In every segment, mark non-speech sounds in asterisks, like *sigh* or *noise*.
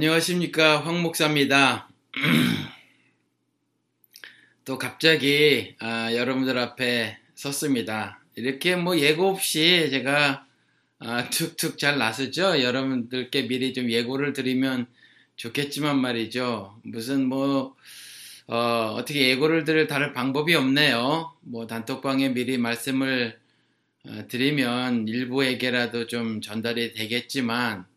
안녕하십니까 황 목사입니다. *clears throat* 또 갑자기 아, 여러분들 앞에 섰습니다. 이렇게 뭐 예고 없이 제가 아, 툭툭 잘 나서죠. 여러분들께 미리 좀 예고를 드리면 좋겠지만 말이죠. 무슨 뭐 어, 떻게 예고를 드릴 다른 방법이 없네요. 뭐 단톡방에 미리 말씀을 어, 드리면 일부에게라도 좀 전달이 되겠지만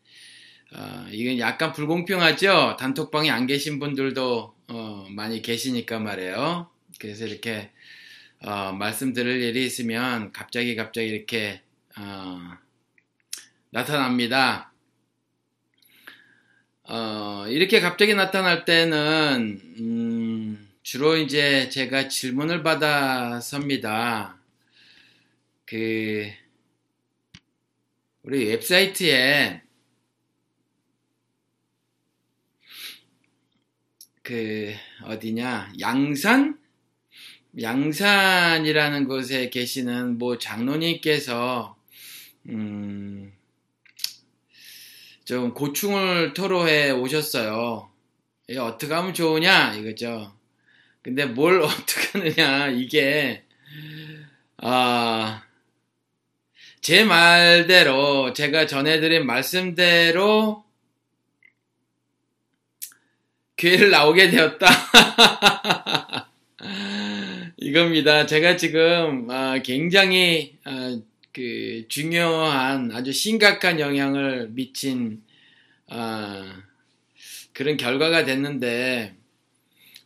어, 이건 약간 불공평하죠. 단톡방에 안 계신 분들도 어, 많이 계시니까 말이에요. 그래서 이렇게 어, 말씀드릴 일이 있으면 갑자기 갑자기 이렇게 어, 나타납니다. 어, 이렇게 갑자기 나타날 때는 음, 주로 이제 제가 질문을 받아섭니다. 그 우리 웹사이트에 그 어디냐 양산 양산이라는 곳에 계시는 뭐 장로님께서 음, 좀 고충을 토로해 오셨어요. 이게 어떻게 하면 좋으냐 이거죠. 근데 뭘 *laughs* 어떻게 하느냐 이게 아, 제 말대로 제가 전해드린 말씀대로 교회를 나오게 되었다. *laughs* 이겁니다. 제가 지금 아, 굉장히 아, 그 중요한 아주 심각한 영향을 미친 아, 그런 결과가 됐는데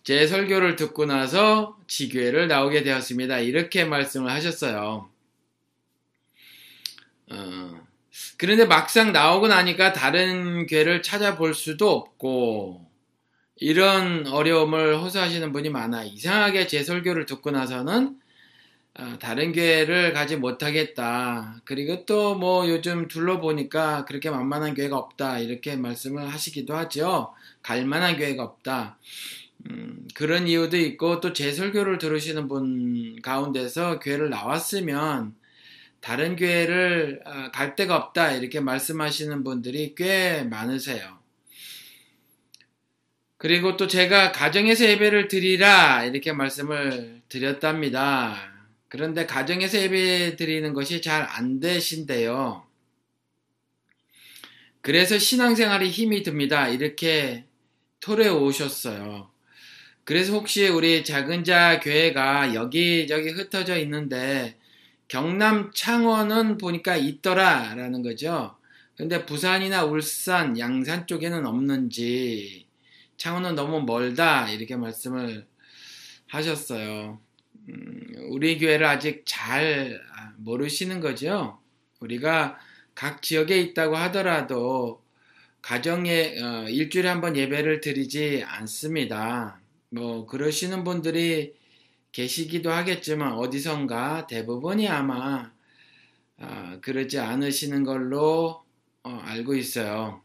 제 설교를 듣고 나서 지교회를 나오게 되었습니다. 이렇게 말씀을 하셨어요. 어, 그런데 막상 나오고 나니까 다른 교회를 찾아볼 수도 없고 이런 어려움을 호소하시는 분이 많아. 이상하게 제 설교를 듣고 나서는 어, 다른 교회를 가지 못하겠다. 그리고 또 뭐 요즘 둘러보니까 그렇게 만만한 교회가 없다. 이렇게 말씀을 하시기도 하죠. 갈 만한 교회가 없다. 음, 그런 이유도 있고 또 제 설교를 들으시는 분 가운데서 교회를 나왔으면 다른 교회를 어, 갈 데가 없다. 이렇게 말씀하시는 분들이 꽤 많으세요. 그리고 또 제가 가정에서 예배를 드리라 이렇게 말씀을 드렸답니다. 그런데 가정에서 예배 드리는 것이 잘 안 되신데요. 그래서 신앙생활에 힘이 듭니다. 이렇게 토래 오셨어요. 그래서 혹시 우리 작은 자 교회가 여기저기 흩어져 있는데 경남 창원은 보니까 있더라라는 거죠. 근데 부산이나 울산, 양산 쪽에는 없는지 창원은 너무 멀다 이렇게 말씀을 하셨어요. 음, 우리 교회를 아직 잘 모르시는 거죠. 우리가 각 지역에 있다고 하더라도 가정에 어, 일주일에 한 번 예배를 드리지 않습니다. 뭐 그러시는 분들이 계시기도 하겠지만 어디선가 대부분이 아마 어, 그러지 않으시는 걸로 어, 알고 있어요.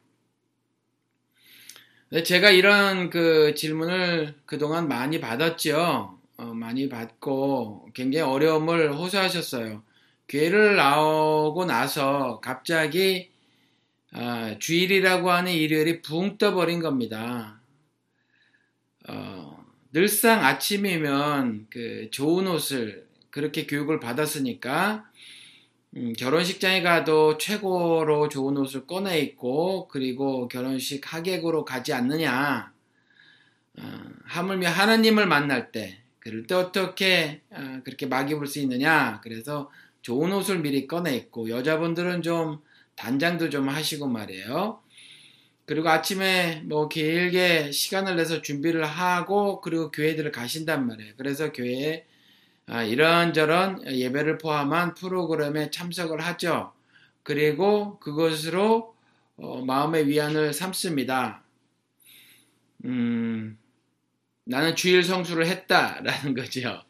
네, 제가 이런 그 질문을 그동안 많이 받았죠. 어, 많이 받고 굉장히 어려움을 호소하셨어요. 교회를 나오고 나서 갑자기 어, 주일이라고 하는 일요일이 붕 떠버린 겁니다. 어, 늘상 아침이면 그 좋은 옷을 그렇게 교육을 받았으니까 음, 결혼식장에 가도 최고로 좋은 옷을 꺼내 입고 그리고 결혼식 하객으로 가지 않느냐. 어, 하물며 하나님을 만날 때 그럴 때 어떻게 어, 그렇게 막 입을 수 있느냐. 그래서 좋은 옷을 미리 꺼내 입고 여자분들은 좀 단장도 좀 하시고 말이에요. 그리고 아침에 뭐 길게 시간을 내서 준비를 하고 그리고 교회들을 가신단 말이에요. 그래서 교회에 아, 이런저런 예배를 포함한 프로그램에 참석을 하죠. 그리고 그것으로 어, 마음의 위안을 삼습니다. 음, 나는 주일 성수를 했다라는 *laughs* 거죠.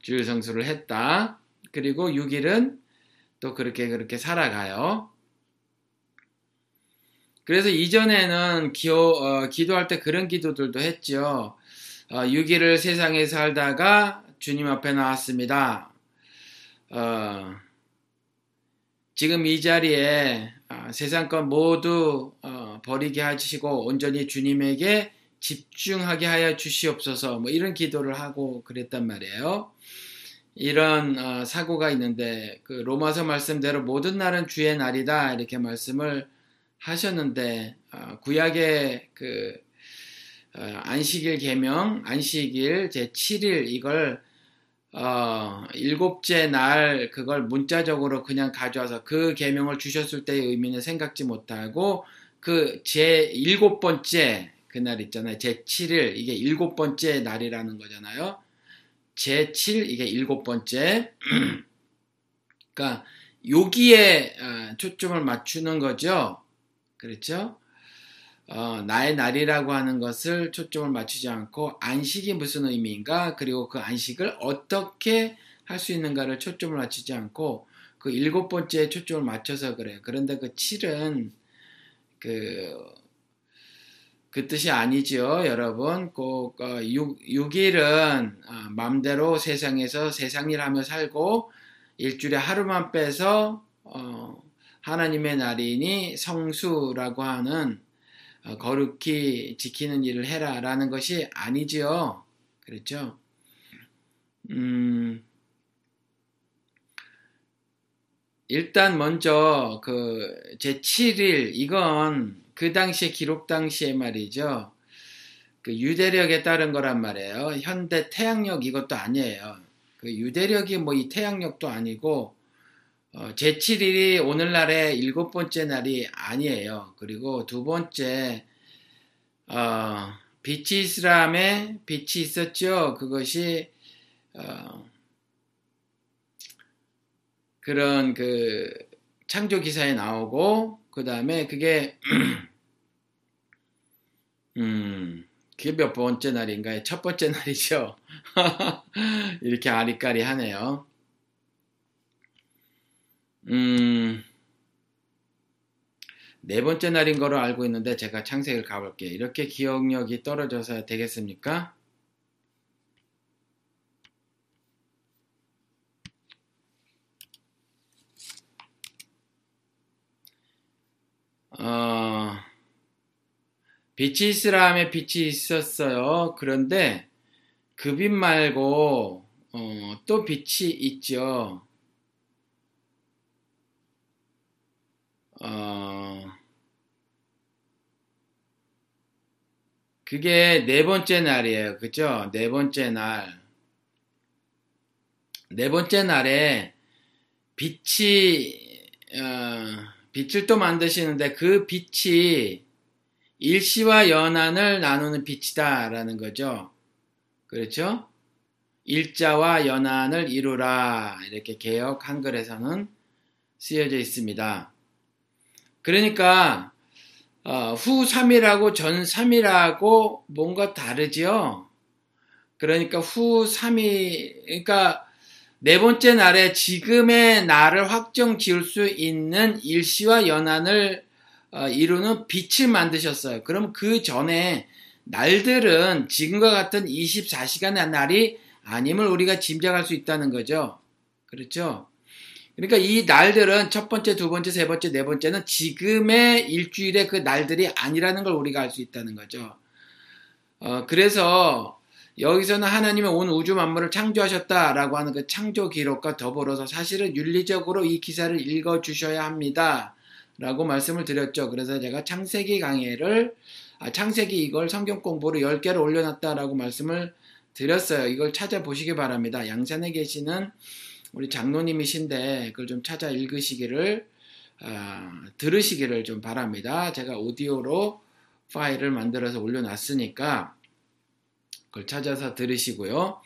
주일 성수를 했다. 그리고 6일은 또 그렇게 그렇게 살아가요. 그래서 이전에는 기호, 어, 기도할 때 그런 기도들도 했죠. 어, 6일을 세상에 살다가 주님 앞에 나왔습니다. 어, 지금 이 자리에 어, 세상 것 모두 어, 버리게 하시고 온전히 주님에게 집중하게 하여 주시옵소서 뭐 이런 기도를 하고 그랬단 말이에요. 이런 어, 사고가 있는데 그 로마서 말씀대로 모든 날은 주의 날이다 이렇게 말씀을 하셨는데 어, 구약의 그 어, 안식일 계명 안식일 제 7일 이걸 어, 일곱째 날 그걸 문자적으로 그냥 가져와서 그 계명을 주셨을 때의 의미는 생각지 못하고 그 제 일곱 번째 그날 있잖아요. 제 7일 이게 일곱 번째 날이라는 거잖아요. 제 7, 이게 일곱 번째. *clears throat* 그러니까 여기에 어, 초점을 맞추는 거죠. 그렇죠? 어, 나의 날이라고 하는 것을 초점을 맞추지 않고 안식이 무슨 의미인가 그리고 그 안식을 어떻게 할 수 있는가를 초점을 맞추지 않고 그 일곱 번째에 초점을 맞춰서 그래요. 그런데 그 7은 그, 그 뜻이 아니죠, 여러분. 꼭, 어, 6, 6일은 어, 마음대로 세상에서 세상 일 하며 살고 일주일에 하루만 빼서 어, 하나님의 날이니 성수라고 하는 어, 거룩히 지키는 일을 해라 라는 것이 아니지요. 그렇죠? 음, 일단 먼저 그 제 7일 이건 그 당시에 기록 당시에 말이죠. 그 유대력에 따른 거란 말이에요. 현대 태양력 이것도 아니에요. 그 유대력이 뭐 이 태양력도 아니고 어, 제7일이 오늘날의 일곱 번째 날이 아니에요. 그리고 두 번째, 어, 빛이 이스람에 빛이 있었죠. 그것이, 어, 그런 그 창조 기사에 나오고, 그 다음에 그게, *clears throat* 음, 그게 몇 번째 날인가요? 첫 번째 날이죠. *laughs* 이렇게 아리까리 하네요. 음, 네 번째 날인 거로 알고 있는데 제가 창세기를 가볼게요. 이렇게 기억력이 떨어져서 되겠습니까? 어, 빛이 있으라함에 빛이 있었어요. 그런데 그 빛 말고 어, 또 빛이 있죠. 어, 그게 네 번째 날이에요. 그죠? 네 번째 날. 네 번째 날에 빛이, 어, 빛을 또 만드시는데 그 빛이 일시와 연한을 나누는 빛이다라는 거죠. 그렇죠? 일자와 연한을 이루라. 이렇게 개혁 한글에서는 쓰여져 있습니다. 그러니까 어, 후 3일하고 전 3일하고 뭔가 다르지요. 그러니까 후 3일, 그러니까 네 번째 날에 지금의 날을 확정 지을 수 있는 일시와 연한을 어, 이루는 빛을 만드셨어요. 그럼 그 전에 날들은 지금과 같은 24시간의 날이 아님을 우리가 짐작할 수 있다는 거죠. 그렇죠? 그러니까 이 날들은 첫 번째, 두 번째, 세 번째, 네 번째는 지금의 일주일의 그 날들이 아니라는 걸 우리가 알 수 있다는 거죠. 어, 그래서 여기서는 하나님의 온 우주 만물을 창조하셨다라고 하는 그 창조 기록과 더불어서 사실은 윤리적으로 이 기사를 읽어 주셔야 합니다. 라고 말씀을 드렸죠. 그래서 제가 창세기 강의를, 아, 창세기 이걸 성경 공부로 10개를 올려놨다라고 말씀을 드렸어요. 이걸 찾아보시기 바랍니다. 양산에 계시는 우리 장로님이신데 그걸 좀 찾아 읽으시기를 어, 들으시기를 좀 바랍니다. 제가 오디오로 파일을 만들어서 올려놨으니까 그걸 찾아서 들으시고요.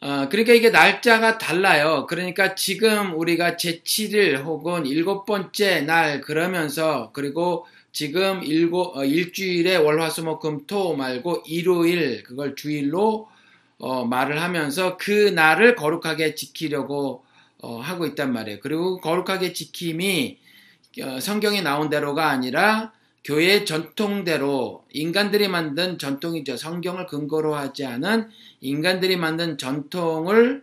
어, 그러니까 이게 날짜가 달라요. 그러니까 지금 우리가 제7일 혹은 일곱 번째 날 그러면서 그리고 지금 일곱, 어, 일주일에 월화수목금 토 말고 일요일 그걸 주일로 어, 말을 하면서 그 날을 거룩하게 지키려고 어, 하고 있단 말이에요. 그리고 거룩하게 지킴이 어, 성경에 나온 대로가 아니라 교회 전통대로 인간들이 만든 전통이죠. 성경을 근거로 하지 않은 인간들이 만든 전통을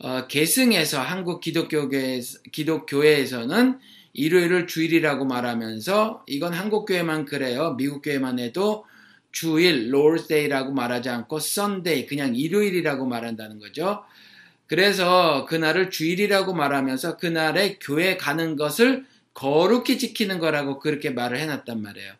어, 계승해서 한국 기독교회, 기독교회에서는 일요일을 주일이라고 말하면서 이건 한국 교회만 그래요. 미국 교회만 해도 주일, Lord's Day라고 말하지 않고 Sunday, 그냥 일요일이라고 말한다는 거죠. 그래서 그날을 주일이라고 말하면서 그날에 교회 가는 것을 거룩히 지키는 거라고 그렇게 말을 해놨단 말이에요.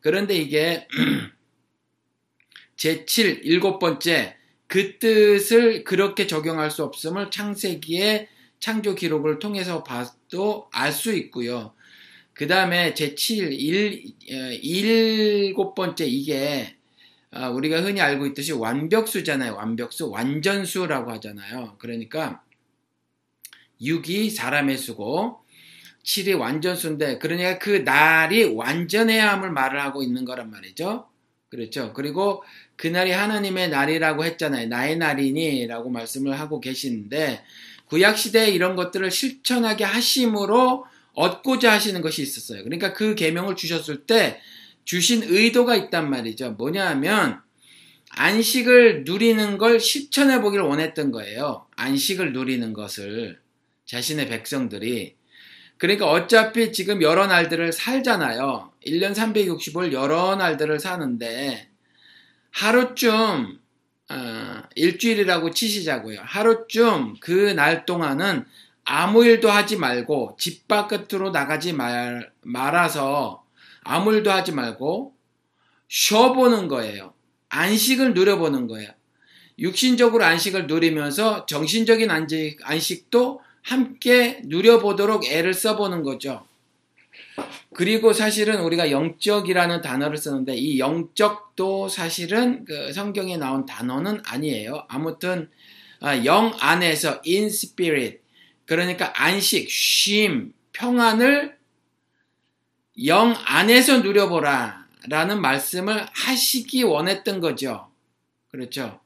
그런데 이게 *clears throat* 제7, 일곱 번째, 그 뜻을 그렇게 적용할 수 없음을 창세기의 창조 기록을 통해서 봐도 알 수 있고요. 그 다음에 제7, 일, 어, 일곱 번째 이게 어, 우리가 흔히 알고 있듯이 완벽수잖아요. 완벽수, 완전수라고 하잖아요. 그러니까 6이 사람의 수고 7이 완전수인데 그러니까 그 날이 완전해야 함을 말을 하고 있는 거란 말이죠. 그렇죠. 그리고 그날이 하나님의 날이라고 했잖아요. 나의 날이니 라고 말씀을 하고 계시는데 구약 시대에 이런 것들을 실천하게 하심으로 얻고자 하시는 것이 있었어요. 그러니까 그 계명을 주셨을 때 주신 의도가 있단 말이죠. 뭐냐 하면 안식을 누리는 걸 실천해 보기를 원했던 거예요. 안식을 누리는 것을 자신의 백성들이 그러니까 어차피 지금 여러 날들을 살잖아요. 1년 365일 여러 날들을 사는데 하루쯤 어, 일주일이라고 치시자고요. 하루쯤 그 날 동안은 아무 일도 하지 말고 집 바깥으로 나가지 말, 말아서 아무 일도 하지 말고 쉬어보는 거예요. 안식을 누려보는 거예요. 육신적으로 안식을 누리면서 정신적인 안식, 안식도 함께 누려보도록 애를 써보는 거죠. 그리고 사실은 우리가 영적이라는 단어를 쓰는데 이 영적도 사실은 그 성경에 나온 단어는 아니에요. 아무튼 아, 영 안에서 in spirit 그러니까 안식, 쉼, 평안을 영 안에서 누려보라 라는 말씀을 하시기 원했던 거죠. 그렇죠.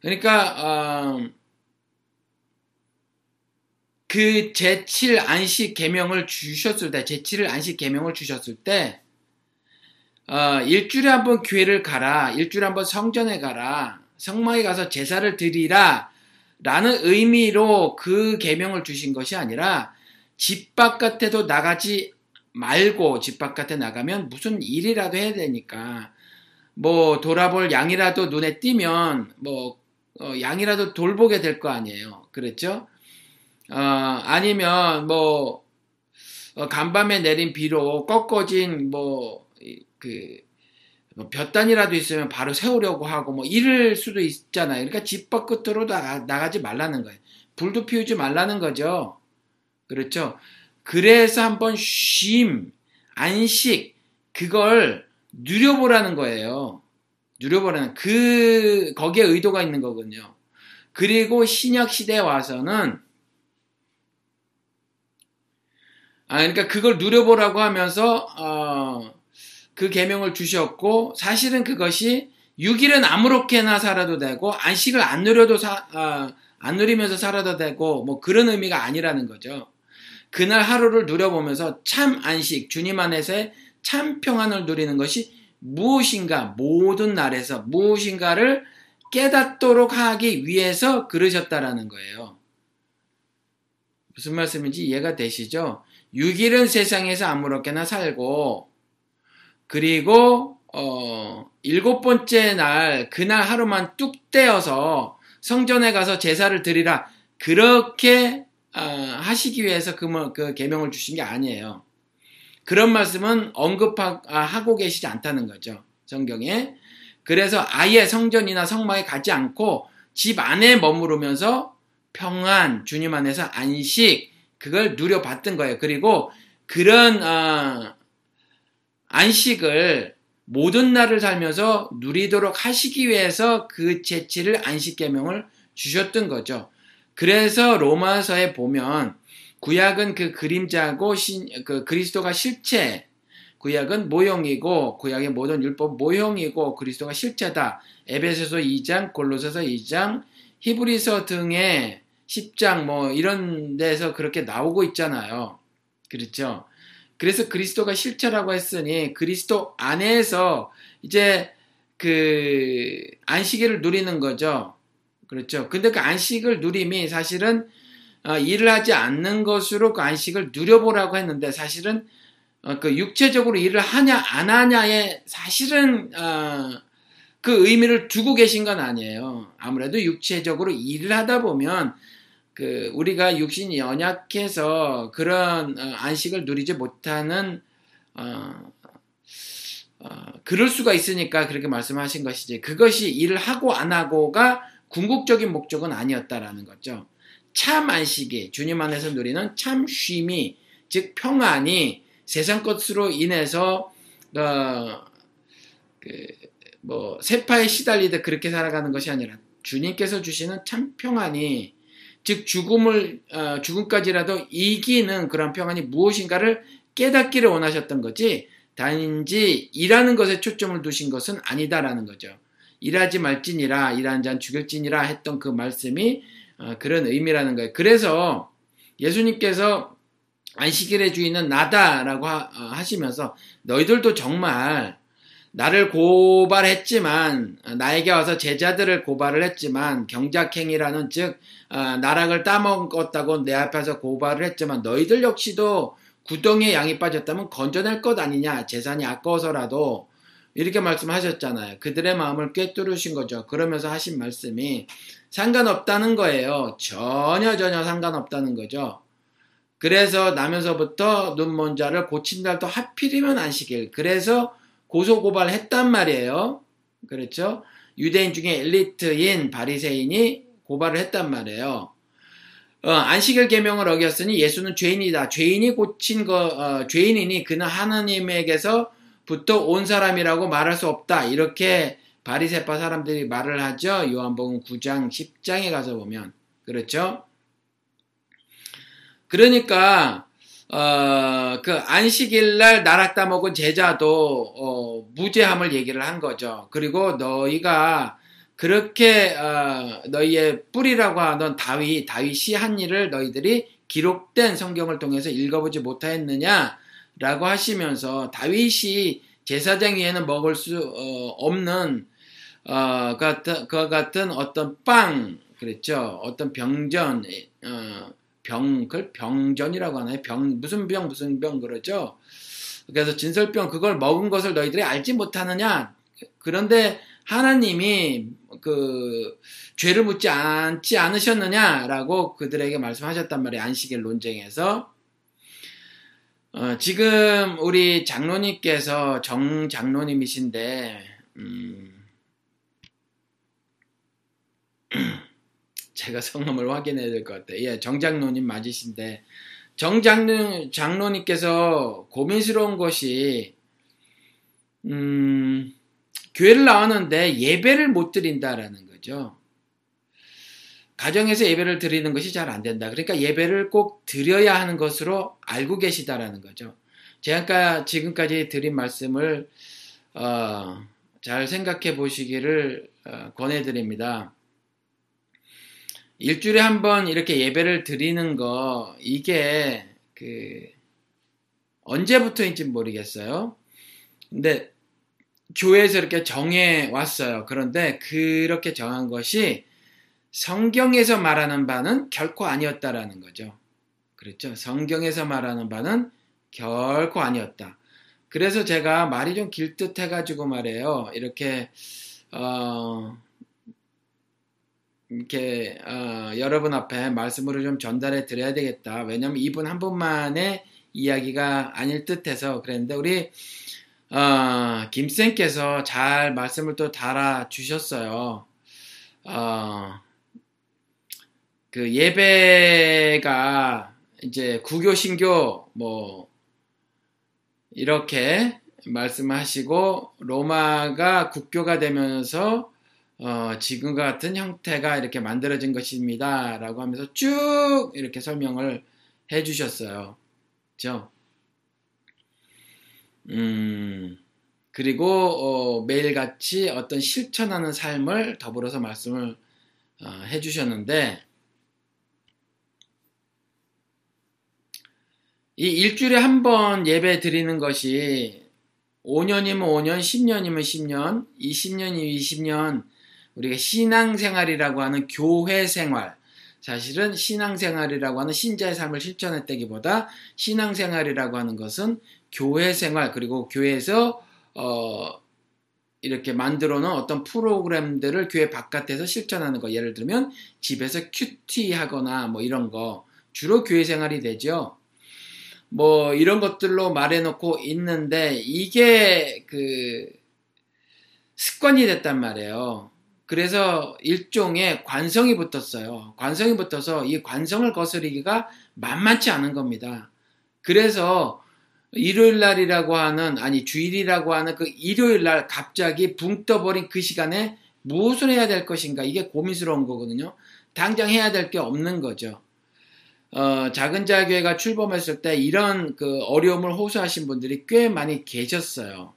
그러니까 어, 그 제7 안식 계명을 주셨을 때, 제7일 안식 계명을 주셨을 때, 어, 일주일에 한 번 교회를 가라, 일주일에 한 번 성전에 가라, 성막에 가서 제사를 드리라, 라는 의미로 그 계명을 주신 것이 아니라, 집 바깥에도 나가지 말고, 집 바깥에 나가면 무슨 일이라도 해야 되니까, 뭐, 돌아볼 양이라도 눈에 띄면, 뭐, 어, 양이라도 돌보게 될 거 아니에요. 그랬죠? 어, 아니면 뭐 어, 간밤에 내린 비로 꺾어진 뭐 그 뭐 볕단이라도 있으면 바로 세우려고 하고 뭐 이럴 수도 있잖아요. 그러니까 집 밖으로 나가, 나가지 말라는 거예요. 불도 피우지 말라는 거죠. 그렇죠. 그래서 한번 쉼, 안식, 그걸 누려보라는 거예요. 누려보라는, 그, 거기에 의도가 있는 거거든요. 그리고 신약 시대에 와서는 아, 그러니까 그걸 누려보라고 하면서 어, 그 계명을 주셨고 사실은 그것이 6일은 아무렇게나 살아도 되고 안식을 안 누려도 사, 어, 안 누리면서 살아도 되고 뭐 그런 의미가 아니라는 거죠. 그날 하루를 누려보면서 참 안식, 주님 안에서의 참 평안을 누리는 것이 무엇인가 모든 날에서 무엇인가를 깨닫도록 하기 위해서 그러셨다라는 거예요. 무슨 말씀인지 이해가 되시죠? 6일은 세상에서 아무렇게나 살고 그리고 어, 일곱 번째 날 그날 하루만 뚝 떼어서 성전에 가서 제사를 드리라 그렇게 어, 하시기 위해서 그, 뭐, 그 계명을 주신 게 아니에요. 그런 말씀은 언급하고 아, 계시지 않다는 거죠. 성경에. 그래서 아예 성전이나 성막에 가지 않고 집 안에 머무르면서 평안, 주님 안에서 안식, 그걸 누려봤던 거예요. 그리고 그런 어, 안식을 모든 날을 살면서 누리도록 하시기 위해서 그 제치를 안식 계명을 주셨던 거죠. 그래서 로마서에 보면 구약은 그 그림자고 신, 그 그리스도가 실체, 구약은 모형이고 구약의 모든 율법 모형이고 그리스도가 실체다. 에베소서 2장, 골로새서 2장, 히브리서 등의 10장 뭐 이런 데서 그렇게 나오고 있잖아요. 그렇죠? 그래서 그리스도가 실체라고 했으니 그리스도 안에서 이제 그 안식일을 누리는 거죠. 그렇죠. 근데 그 안식을 누림이 사실은 어, 일을 하지 않는 것으로 그 안식을 누려보라고 했는데 사실은 어, 그 육체적으로 일을 하냐 안 하냐에 사실은 어, 그 의미를 두고 계신 건 아니에요. 아무래도 육체적으로 일을 하다 보면 그 우리가 육신이 연약해서 그런 어, 안식을 누리지 못하는 어, 어, 그럴 수가 있으니까 그렇게 말씀하신 것이지 그것이 일을 하고 안 하고가 궁극적인 목적은 아니었다라는 거죠. 참 안식이 주님 안에서 누리는 참 쉼이 즉 평안이 세상 것으로 인해서 어, 그뭐 세파에 시달리듯 그렇게 살아가는 것이 아니라 주님께서 주시는 참 평안이 즉 죽음을 어, 죽음까지라도 이기는 그런 평안이 무엇인가를 깨닫기를 원하셨던 거지 단지 일하는 것에 초점을 두신 것은 아니다라는 거죠. 일하지 말지니라 일하는 자는 죽일지니라 했던 그 말씀이 어, 그런 의미라는 거예요. 그래서 예수님께서 안식일의 주인은 나다라고 하, 어, 시면서 너희들도 정말 나를 고발했지만 나에게 와서 제자들을 고발을 했지만 경작행위라는 즉 어, 나락을 따먹었다고 내 앞에서 고발을 했지만 너희들 역시도 구덩이에 양이 빠졌다면 건져낼 것 아니냐. 재산이 아까워서라도 이렇게 말씀하셨잖아요. 그들의 마음을 꿰뚫으신 거죠. 그러면서 하신 말씀이 상관없다는 거예요. 전혀 전혀 상관없다는 거죠. 그래서 나면서부터 눈먼 자를 고친다 또 하필이면 안식일. 그래서 고소고발했단 말이에요. 그렇죠? 유대인 중에 엘리트인 바리새인이 고발을 했단 말이에요. 어, 안식일 계명을 어겼으니 예수는 죄인이다. 죄인이 고친 거 어, 죄인이니 그는 하나님에게서부터 온 사람이라고 말할 수 없다. 이렇게 바리새파 사람들이 말을 하죠. 요한복음 9장 10장에 가서 보면 그렇죠. 그러니까 어, 그 안식일 날 나락 따먹은 제자도 어, 무죄함을 얘기를 한 거죠. 그리고 너희가 그렇게 어, 너희의 뿌리라고 하던 다윗, 다윗이 한 일을 너희들이 기록된 성경을 통해서 읽어보지 못하였느냐라고 하시면서 다윗이 제사장 위에는 먹을 수 어, 없는 어, 같은 그 같은 어떤 빵 그랬죠 어떤 병전 어, 병, 그걸 병전이라고 하나요? 병, 무슨 병, 무슨 병, 그러죠? 그래서 진설병, 그걸 먹은 것을 너희들이 알지 못하느냐? 그런데 하나님이 그 죄를 묻지 않지 않으셨느냐라고 그들에게 말씀하셨단 말이에요. 안식일 논쟁에서. 어, 지금 우리 장로님께서 정 장로님이신데 음, *clears throat* 제가 성함을 확인해야 될 것 같아요. 예, 정 장로님 맞으신데 정 장로, 장로님께서 고민스러운 것이 음, 교회를 나왔는데 예배를 못 드린다라는 거죠. 가정에서 예배를 드리는 것이 잘 안 된다. 그러니까 예배를 꼭 드려야 하는 것으로 알고 계시다라는 거죠. 제가 지금까지 드린 말씀을 어, 잘 생각해 보시기를 어, 권해드립니다. 일주일에 한 번 이렇게 예배를 드리는 거 이게 그 언제부터인지 모르겠어요. 근데 교회에서 이렇게 정해 왔어요. 그런데 그렇게 정한 것이 성경에서 말하는 바는 결코 아니었다라는 거죠. 그렇죠. 성경에서 말하는 바는 결코 아니었다. 그래서 제가 말이 좀 길듯 해가지고 말해요. 이렇게 어, 이렇게 어, 여러분 앞에 말씀으로 좀 전달해 드려야 되겠다. 왜냐하면 이분 한 분만의 이야기가 아닐 듯해서 그랬는데 우리 어, 김쌤께서 잘 말씀을 또 달아 주셨어요. 어, 그 예배가 이제 구교 신교 뭐 이렇게 말씀하시고 로마가 국교가 되면서 어, 지금과 같은 형태가 이렇게 만들어진 것입니다. 라고 하면서 쭉 이렇게 설명을 해 주셨어요. 그죠? 음, 그리고 어, 매일같이 어떤 실천하는 삶을 더불어서 말씀을 어, 해 주셨는데 이 일주일에 한 번 예배 드리는 것이 5년이면 5년, 10년이면 10년, 20년이면 20년 우리가 신앙생활이라고 하는 교회 생활, 사실은 신앙생활이라고 하는 신자의 삶을 실천했다기보다 신앙생활이라고 하는 것은 교회 생활 그리고 교회에서 어 이렇게 만들어 놓은 어떤 프로그램들을 교회 바깥에서 실천하는 거 예를 들면 집에서 큐티 하거나 뭐 이런 거 주로 교회 생활이 되죠. 뭐 이런 것들로 말해 놓고 있는데 이게 그 습관이 됐단 말이에요. 그래서 일종의 관성이 붙었어요. 관성이 붙어서 이 관성을 거스르기가 만만치 않은 겁니다. 그래서 일요일 날이라고 하는 아니 주일이라고 하는 그 일요일 날 갑자기 붕 떠버린 그 시간에 무엇을 해야 될 것인가 이게 고민스러운 거거든요. 당장 해야 될 게 없는 거죠. 어, 작은 자교회가 출범했을 때 이런 그 어려움을 호소하신 분들이 꽤 많이 계셨어요.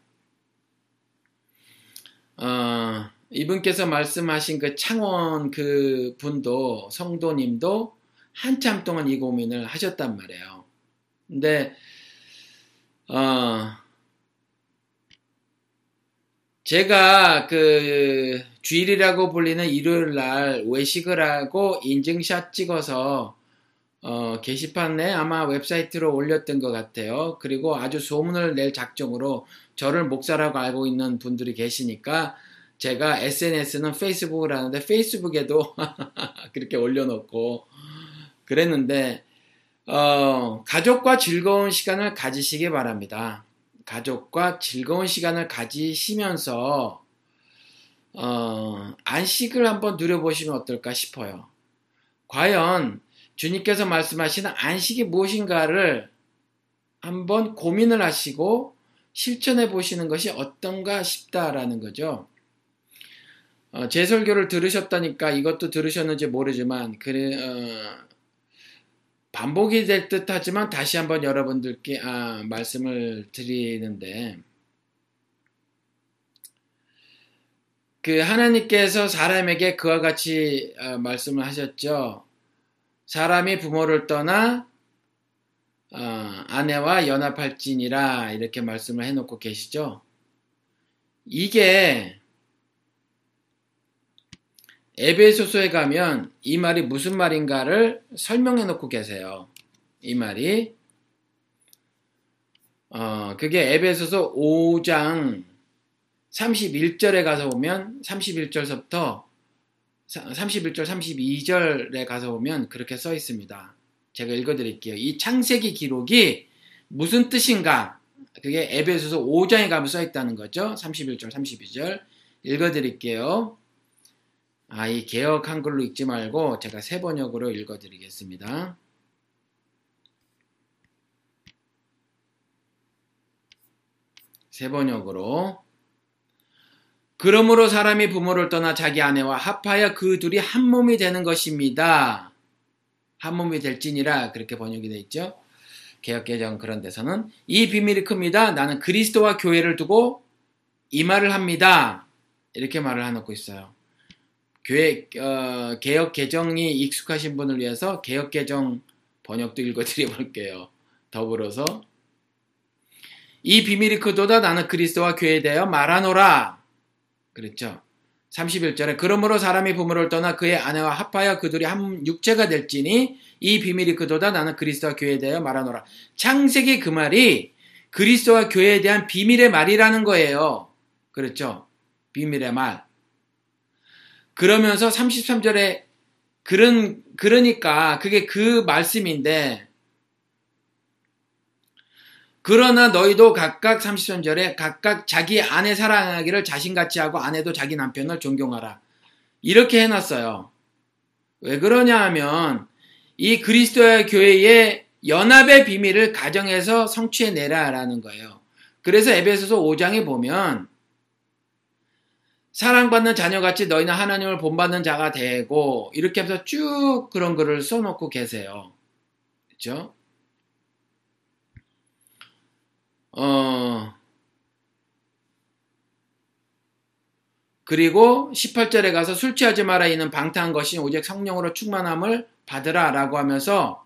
어, 이분께서 말씀하신 그 창원 그 분도 성도님도 한참 동안 이 고민을 하셨단 말이에요. 근데 어 제가 그 주일이라고 불리는 일요일 날 외식을 하고 인증샷 찍어서 어, 게시판에 아마 웹사이트로 올렸던 것 같아요. 그리고 아주 소문을 낼 작정으로 저를 목사라고 알고 있는 분들이 계시니까 제가 SNS는 페이스북을 하는데 페이스북에도 *laughs* 그렇게 올려놓고 그랬는데 어, 가족과 즐거운 시간을 가지시기 바랍니다. 가족과 즐거운 시간을 가지시면서 어, 안식을 한번 누려보시면 어떨까 싶어요. 과연 주님께서 말씀하시는 안식이 무엇인가를 한번 고민을 하시고 실천해 보시는 것이 어떤가 싶다라는 거죠. 어, 제 설교를 들으셨다니까 이것도 들으셨는지 모르지만 그래 어, 반복이 될 듯하지만 다시 한번 여러분들께 아, 말씀을 드리는데 그 하나님께서 사람에게 그와 같이 어, 말씀을 하셨죠. 사람이 부모를 떠나 어, 아내와 연합할지니라 이렇게 말씀을 해놓고 계시죠. 이게 에베소서에 가면 이 말이 무슨 말인가를 설명해 놓고 계세요. 이 말이 어, 그게 에베소서 5장 31절에 가서 보면 31절서부터 31절 32절에 가서 보면 그렇게 써 있습니다. 제가 읽어 드릴게요. 이 창세기 기록이 무슨 뜻인가? 그게 에베소서 5장에 가면 써 있다는 거죠. 31절 32절 읽어 드릴게요. 아, 이 개혁 한글로 읽지 말고 제가 세 번역으로 읽어드리겠습니다. 세 번역으로. 그러므로 사람이 부모를 떠나 자기 아내와 합하여 그 둘이 한 몸이 되는 것입니다. 한 몸이 될지니라 그렇게 번역이 되어 있죠. 개혁개정 그런 데서는 이 비밀이 큽니다. 나는 그리스도와 교회를 두고 이 말을 합니다. 이렇게 말을 해놓고 있어요. 교회 어, 개혁 개정이 익숙하신 분을 위해서 개혁 개정 번역도 읽어드려 볼게요. 더불어서 이 비밀이 크도다 나는 그리스도와 교회에 대하여 말하노라. 그랬죠. 31절에 그러므로 사람이 부모를 떠나 그의 아내와 합하여 그들이 한 육체가 될지니 이 비밀이 그도다 나는 그리스도와 교회에 대하여 말하노라. 창세기 그 말이 그리스도와 교회에 대한 비밀의 말이라는 거예요. 그렇죠? 비밀의 말. 그러면서 33절에 그런 그러니까 그게 그 말씀인데 그러나 너희도 각각 33절에 각각 자기 아내 사랑하기를 자신같이 하고 아내도 자기 남편을 존경하라. 이렇게 해놨어요. 왜 그러냐 하면 이 그리스도의 교회의 연합의 비밀을 가정에서 성취해내라라는 거예요. 그래서 에베소서 5장에 보면 사랑받는 자녀같이 너희는 하나님을 본받는 자가 되고 이렇게 해서 쭉 그런 글을 써놓고 계세요. 그렇죠? 어 그리고 18절에 가서 술 취하지 마라 이는 방탕한 것이 오직 성령으로 충만함을 받으라 라고 하면서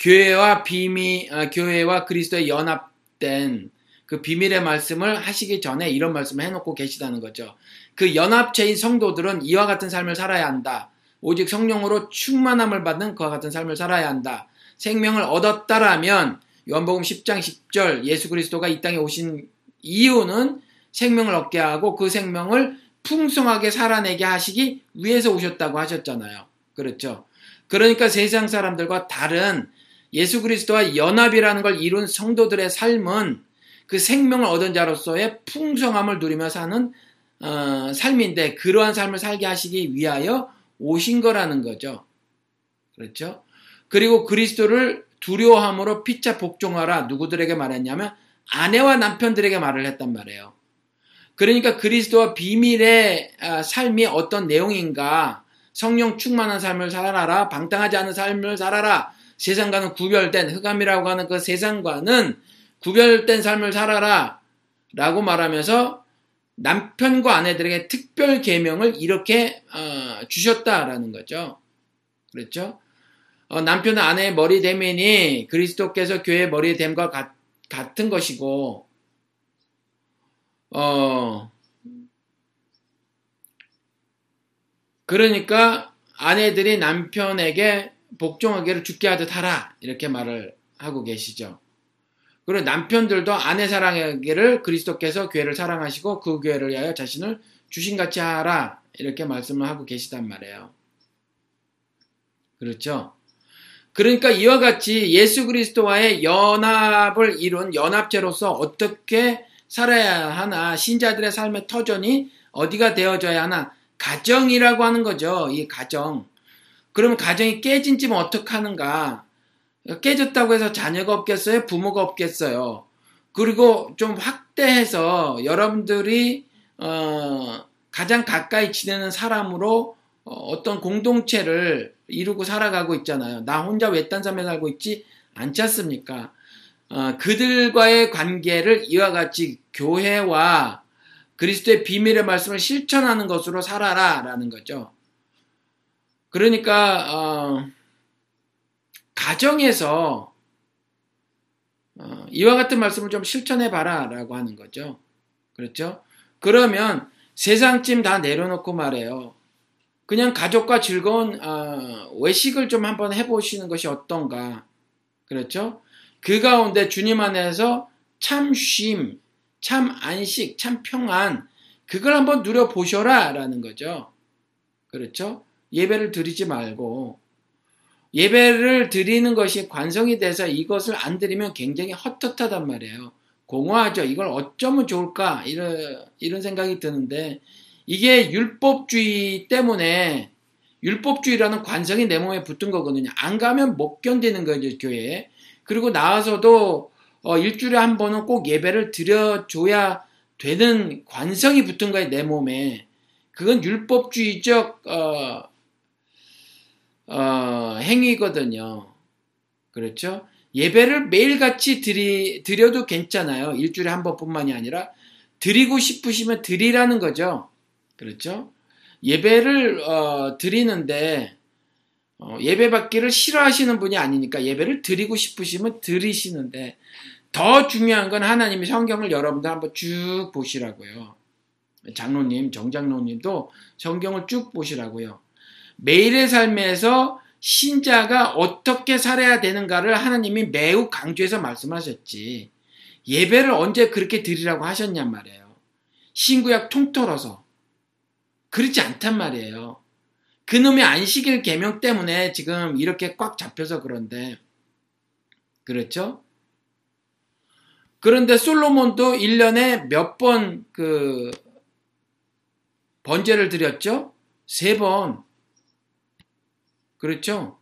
교회와 비미 아, 교회와 그리스도의 연합된 그 비밀의 말씀을 하시기 전에 이런 말씀을 해놓고 계시다는 거죠. 그 연합체인 성도들은 이와 같은 삶을 살아야 한다. 오직 성령으로 충만함을 받는 그와 같은 삶을 살아야 한다. 생명을 얻었다라면 요한복음 10장 10절 예수 그리스도가 이 땅에 오신 이유는 생명을 얻게 하고 그 생명을 풍성하게 살아내게 하시기 위해서 오셨다고 하셨잖아요. 그렇죠. 그러니까 세상 사람들과 다른 예수 그리스도와 연합이라는 걸 이룬 성도들의 삶은 그 생명을 얻은 자로서의 풍성함을 누리며 사는 어, 삶인데 그러한 삶을 살게 하시기 위하여 오신 거라는 거죠. 그렇죠? 그리고 그리스도를 두려워함으로 피차 복종하라 누구들에게 말했냐면 아내와 남편들에게 말을 했단 말이에요. 그러니까 그리스도와 비밀의 아, 삶이 어떤 내용인가 성령 충만한 삶을 살아라 방탕하지 않은 삶을 살아라 세상과는 구별된 흑암이라고 하는 그 세상과는 구별된 삶을 살아라 라고 말하면서 남편과 아내들에게 특별 계명을 이렇게 어, 주셨다라는 거죠. 그렇죠? 어, 남편은 아내의 머리 대면이 그리스도께서 교회 머리 됨과 같, 같은 것이고 어 그러니까 아내들이 남편에게 복종하기를 죽게 하듯 하라 이렇게 말을 하고 계시죠. 그리고 남편들도 아내 사랑하기를 그리스도께서 교회를 사랑하시고 그 교회를 위하여 자신을 주신같이 하라 이렇게 말씀을 하고 계시단 말이에요. 그렇죠? 그러니까 이와 같이 예수 그리스도와의 연합을 이룬 연합체로서 어떻게 살아야 하나 신자들의 삶의 터전이 어디가 되어져야 하나 가정이라고 하는 거죠. 이 가정. 그러면 가정이 깨진 집은 어떻게 하는가? 깨졌다고 해서 자녀가 없겠어요? 부모가 없겠어요? 그리고 좀 확대해서 여러분들이 어, 가장 가까이 지내는 사람으로 어, 어떤 공동체를 이루고 살아가고 있잖아요. 나 혼자 외딴 섬에 살고 있지 않지 않습니까? 어, 그들과의 관계를 이와 같이 교회와 그리스도의 비밀의 말씀을 실천하는 것으로 살아라 라는 거죠. 그러니까 어, 가정에서 어, 이와 같은 말씀을 좀 실천해 봐라라고 하는 거죠. 그렇죠? 그러면 세상찜 다 내려놓고 말해요. 그냥 가족과 즐거운 어, 외식을 좀 한번 해보시는 것이 어떤가. 그렇죠? 그 가운데 주님 안에서 참 쉼, 참 안식, 참 평안, 그걸 한번 누려보셔라 라는 거죠. 그렇죠? 예배를 드리지 말고, 예배를 드리는 것이 관성이 돼서 이것을 안 드리면 굉장히 헛헛하단 말이에요. 공허하죠. 이걸 어쩌면 좋을까? 이런, 이런 생각이 드는데, 이게 율법주의 때문에 율법주의라는 관성이 내 몸에 붙은 거거든요. 안 가면 못 견디는 거죠, 교회에. 그리고 나와서도 어, 일주일에 한 번은 꼭 예배를 드려줘야 되는 관성이 붙은 거예요, 내 몸에. 그건 율법주의적 어, 어, 행위거든요. 그렇죠? 예배를 매일같이 드리, 드려도 괜찮아요. 일주일에 한 번뿐만이 아니라 드리고 싶으시면 드리라는 거죠. 그렇죠? 예배를 어, 드리는데 어, 예배 받기를 싫어하시는 분이 아니니까 예배를 드리고 싶으시면 드리시는데 더 중요한 건 하나님이 성경을 여러분들 한번 쭉 보시라고요. 장로님, 정장로님도 성경을 쭉 보시라고요. 매일의 삶에서 신자가 어떻게 살아야 되는가를 하나님이 매우 강조해서 말씀하셨지. 예배를 언제 그렇게 드리라고 하셨냔 말이에요. 신구약 통틀어서. 그렇지 않단 말이에요. 그놈의 안식일 개명 때문에 지금 이렇게 꽉 잡혀서 그런데 그렇죠? 그런데 솔로몬도 1년에 몇 번 그 번제를 드렸죠? 세 번. 그렇죠?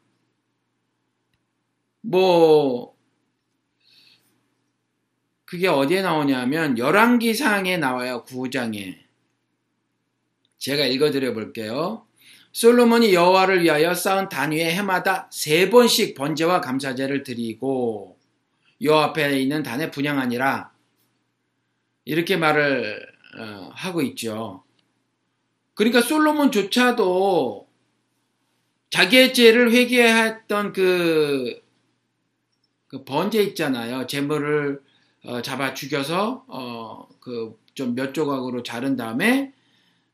뭐 그게 어디에 나오냐면 열왕기상에 나와요. 9장에. 제가 읽어 드려 볼게요. 솔로몬이 여호와를 위하여 쌓은 단 위에 해마다 세 번씩 번제와 감사제를 드리고 여호와 앞에 있는 단에 분양하니라 이렇게 말을 어, 하고 있죠. 그러니까 솔로몬조차도 자기의 죄를 회개했던 그, 그 번제 있잖아요. 재물을 어, 잡아 죽여서 어, 그 좀 몇 조각으로 자른 다음에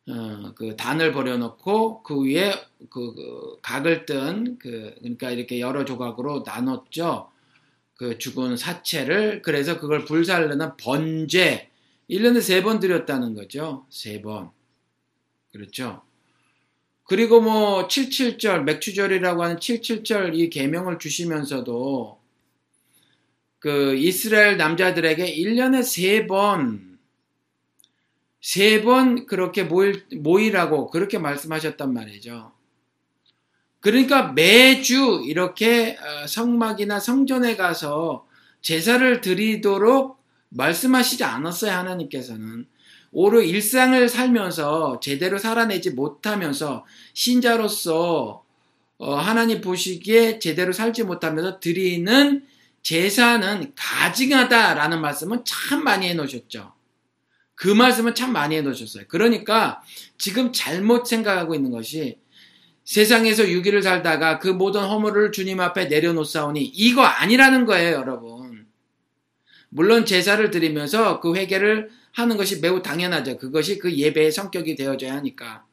어, 그 단을 버려놓고 그 위에 그, 그 각을 뜬 그 그러니까 이렇게 여러 조각으로 나눴죠. 그 죽은 사체를 그래서 그걸 불살르는 번제 1년에 세 번 드렸다는 거죠. 세 번. 그렇죠. 그리고 뭐 77절 맥추절이라고 하는 77절 이 계명을 주시면서도 그 이스라엘 남자들에게 1년에 세 번, 세 번 그렇게 모일, 모이라고 그렇게 말씀하셨단 말이죠. 그러니까 매주 이렇게 어, 성막이나 성전에 가서 제사를 드리도록 말씀하시지 않았어요, 하나님께서는. 오로 일상을 살면서 제대로 살아내지 못하면서 신자로서 어, 하나님 보시기에 제대로 살지 못하면서 드리는 제사는 가증하다라는 말씀은 참 많이 해놓으셨죠. 그 말씀은 참 많이 해놓으셨어요. 그러니까 지금 잘못 생각하고 있는 것이 세상에서 6일을 살다가 그 모든 허물을 주님 앞에 내려놓사오니 이거 아니라는 거예요, 여러분. 물론 제사를 드리면서 그 회개를 하는 것이 매우 당연하죠. 그것이 그 예배의 성격이 되어져야 하니까.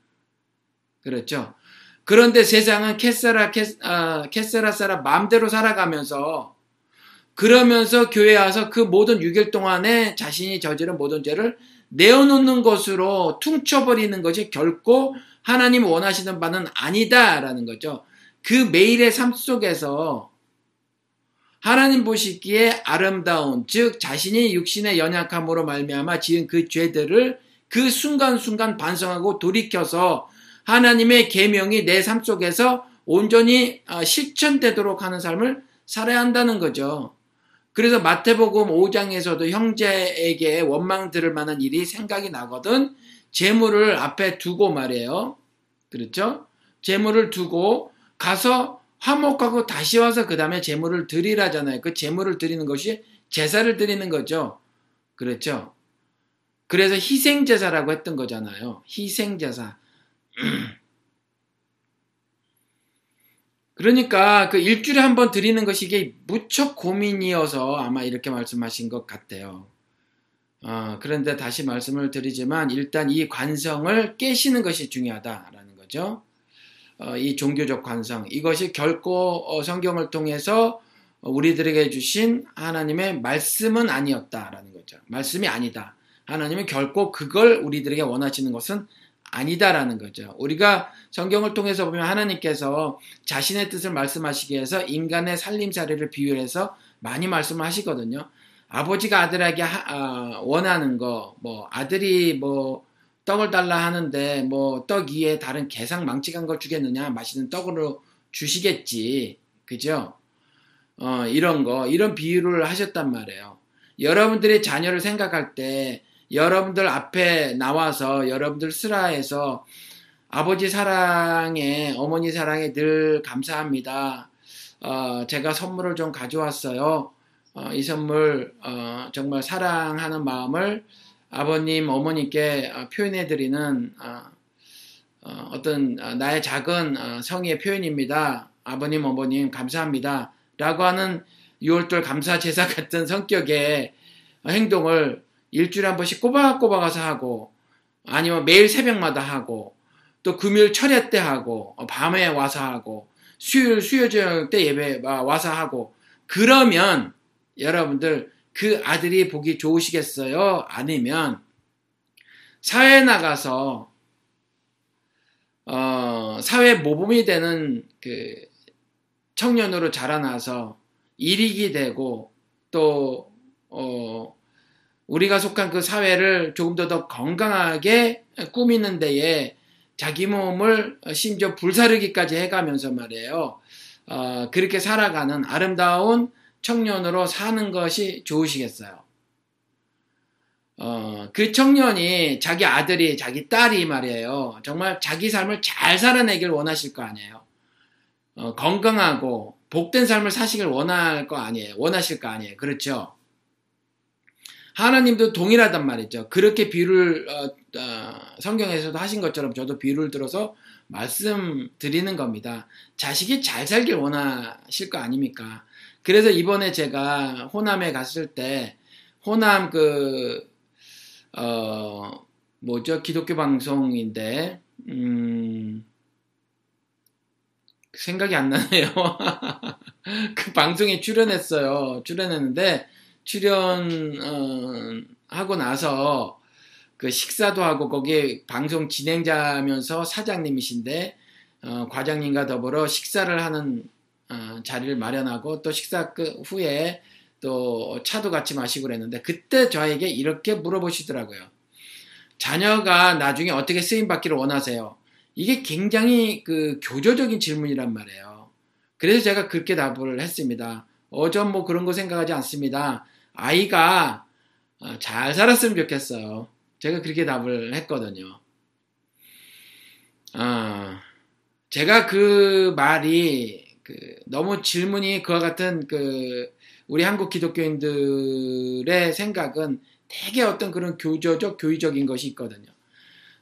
그렇죠. 그런데 세상은 캐세라, 캐, 아, 캐세라 사라 마음대로 살아가면서 그러면서 교회 와서 그 모든 6일 동안에 자신이 저지른 모든 죄를 내어놓는 것으로 퉁쳐버리는 것이 결코 하나님 원하시는 바는 아니다라는 거죠. 그 매일의 삶 속에서 하나님 보시기에 아름다운 즉 자신이 육신의 연약함으로 말미암아 지은 그 죄들을 그 순간순간 반성하고 돌이켜서 하나님의 계명이 내 삶 속에서 온전히 아, 실천되도록 하는 삶을 살아야 한다는 거죠. 그래서 마태복음 5장에서도 형제에게 원망 들을 만한 일이 생각이 나거든 재물을 앞에 두고 말이에요. 그렇죠? 재물을 두고 가서 화목하고 다시 와서 그 다음에 재물을 드리라잖아요. 그 재물을 드리는 것이 제사를 드리는 거죠. 그렇죠? 그래서 희생제사라고 했던 거잖아요. 희생제사. *clears throat* 그러니까 그 일주일에 한 번 드리는 것이 이게 무척 고민이어서 아마 이렇게 말씀하신 것 같아요. 어, 그런데 다시 말씀을 드리지만 일단 이 관성을 깨시는 것이 중요하다라는 거죠. 어, 이 종교적 관성 이것이 결코 어, 성경을 통해서 우리들에게 주신 하나님의 말씀은 아니었다라는 거죠. 말씀이 아니다. 하나님은 결코 그걸 우리들에게 원하시는 것은 아니다라는 거죠. 우리가 성경을 통해서 보면 하나님께서 자신의 뜻을 말씀하시기 위해서 인간의 살림살이를 비유해서 많이 말씀을 하시거든요. 아버지가 아들에게 하, 아, 원하는 거, 뭐 아들이 뭐 떡을 달라 하는데 뭐 떡 위에 다른 개상 망치간 걸 주겠느냐? 맛있는 떡으로 주시겠지. 그죠? 어 이런 거 이런 비유를 하셨단 말이에요. 여러분들의 자녀를 생각할 때 여러분들 앞에 나와서 여러분들 슬라에서 아버지 사랑에 어머니 사랑에 늘 감사합니다. 어 제가 선물을 좀 가져왔어요. 어, 이 선물 어, 정말 사랑하는 마음을 아버님, 어머니께 어, 표현해드리는 어, 어, 어떤 나의 작은 성의의 표현입니다. 아버님, 어머님, 감사합니다. 라고 하는 6월절 감사 제사 *laughs* 같은 성격의 행동을 일주일에 한 번씩 꼬박꼬박 가서 하고 아니면 매일 새벽마다 하고 또 금요일 철야 때 하고 밤에 와서 하고 수요일 수요일 때 예배 와서 하고 그러면 여러분들 그 아들이 보기 좋으시겠어요? 아니면 사회에 나가서 어, 사회 모범이 되는 그 청년으로 자라나서 일익이 되고 또 어, 우리가 속한 그 사회를 조금 더 더 건강하게 꾸미는 데에 자기 몸을 심지어 불사르기까지 해가면서 말이에요. 어, 그렇게 살아가는 아름다운 청년으로 사는 것이 좋으시겠어요? 어, 그 청년이 자기 아들이 자기 딸이 말이에요. 정말 자기 삶을 잘 살아내길 원하실 거 아니에요. 어, 건강하고 복된 삶을 사시길 원할 거 아니에요. 원하실 거 아니에요. 그렇죠? 하나님도 동일하단 말이죠. 그렇게 비유를 어, 어, 성경에서도 하신 것처럼 저도 비유를 들어서 말씀드리는 겁니다. 자식이 잘 살길 원하실 거 아닙니까? 그래서 이번에 제가 호남에 갔을 때 호남 그, 어, 뭐죠? 기독교 방송인데, 음, 생각이 안 나네요. *laughs* 그 방송에 출연했어요. 출연했는데, 출연하고 어, 나서 그 식사도 하고 거기에 방송 진행자면서 사장님이신데, 어, 과장님과 더불어 식사를 하는 어, 자리를 마련하고 또 식사 끝 후에 또 차도 같이 마시고 그랬는데 그때 저에게 이렇게 물어보시더라고요. 자녀가 나중에 어떻게 쓰임 받기를 원하세요? 이게 굉장히 그 교조적인 질문이란 말이에요. 그래서 제가 그렇게 답을 했습니다. 어전 뭐 그런 거 생각하지 않습니다. 아이가 어, 잘 살았으면 좋겠어요. 제가 그렇게 답을 했거든요. 아, 제가 그 말이 그 너무 질문이 그와 같은 그 우리 한국 기독교인들의 생각은 되게 어떤 그런 교조적 교의적인 것이 있거든요.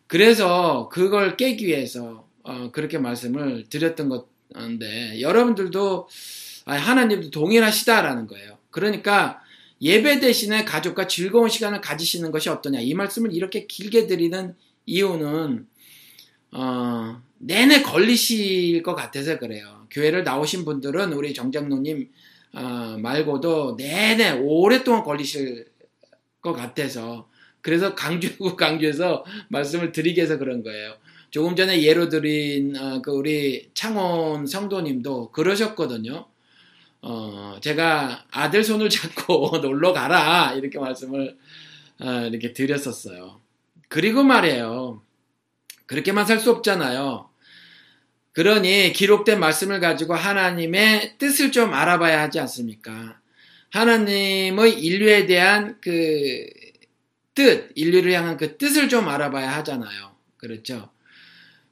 그래서 그걸 깨기 위해서 어, 그렇게 말씀을 드렸던 건데 여러분들도 하나님도 동일하시다라는 거예요. 그러니까 예배 대신에 가족과 즐거운 시간을 가지시는 것이 어떠냐 이 말씀을 이렇게 길게 드리는 이유는 어, 내내 걸리실 것 같아서 그래요. 교회를 나오신 분들은 우리 정장로님 어, 말고도 내내 오랫동안 걸리실 것 같아서 그래서 강조 *laughs* 강조해서 말씀을 드리게 해서 그런 거예요. 조금 전에 예로 드린 어, 그 우리 창원 성도님도 그러셨거든요. 어, 제가 아들 손을 잡고 *laughs* 놀러 가라 이렇게 말씀을 어, 이렇게 드렸었어요. 그리고 말이에요. 그렇게만 살 수 없잖아요. 그러니 기록된 말씀을 가지고 하나님의 뜻을 좀 알아봐야 하지 않습니까? 하나님의 인류에 대한 그 뜻, 인류를 향한 그 뜻을 좀 알아봐야 하잖아요. 그렇죠?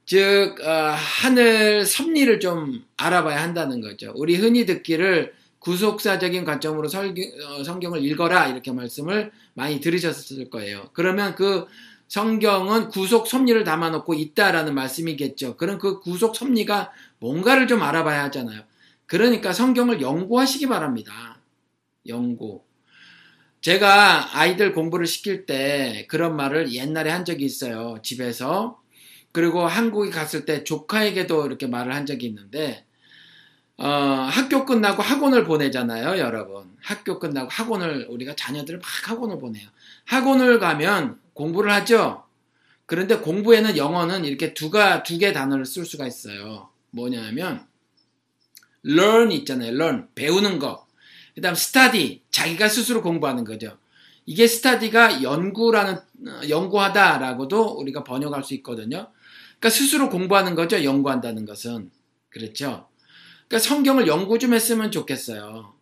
즉, 어, 하늘 섭리를 좀 알아봐야 한다는 거죠. 우리 흔히 듣기를 구속사적인 관점으로 설교, 어, 성경을 읽어라 이렇게 말씀을 많이 들으셨을 거예요. 그러면 그 성경은 구속 섭리를 담아놓고 있다라는 말씀이겠죠. 그럼 그 구속 섭리가 뭔가를 좀 알아봐야 하잖아요. 그러니까 성경을 연구하시기 바랍니다. 연구. 제가 아이들 공부를 시킬 때 그런 말을 옛날에 한 적이 있어요. 집에서. 그리고 한국에 갔을 때 조카에게도 이렇게 말을 한 적이 있는데, 어, 학교 끝나고 학원을 보내잖아요, 여러분. 학교 끝나고 학원을, 우리가 자녀들을 막 학원을 보내요. 학원을 가면 공부를 하죠. 그런데 공부에는 영어는 이렇게 두가 두 개 단어를 쓸 수가 있어요. 뭐냐면 learn 있잖아요. learn 배우는 거. 그다음 study 자기가 스스로 공부하는 거죠. 이게 스타디가 연구라는 연구하다라고도 우리가 번역할 수 있거든요. 그러니까 스스로 공부하는 거죠. 연구한다는 것은 그렇죠. 그러니까 성경을 연구 좀 했으면 좋겠어요.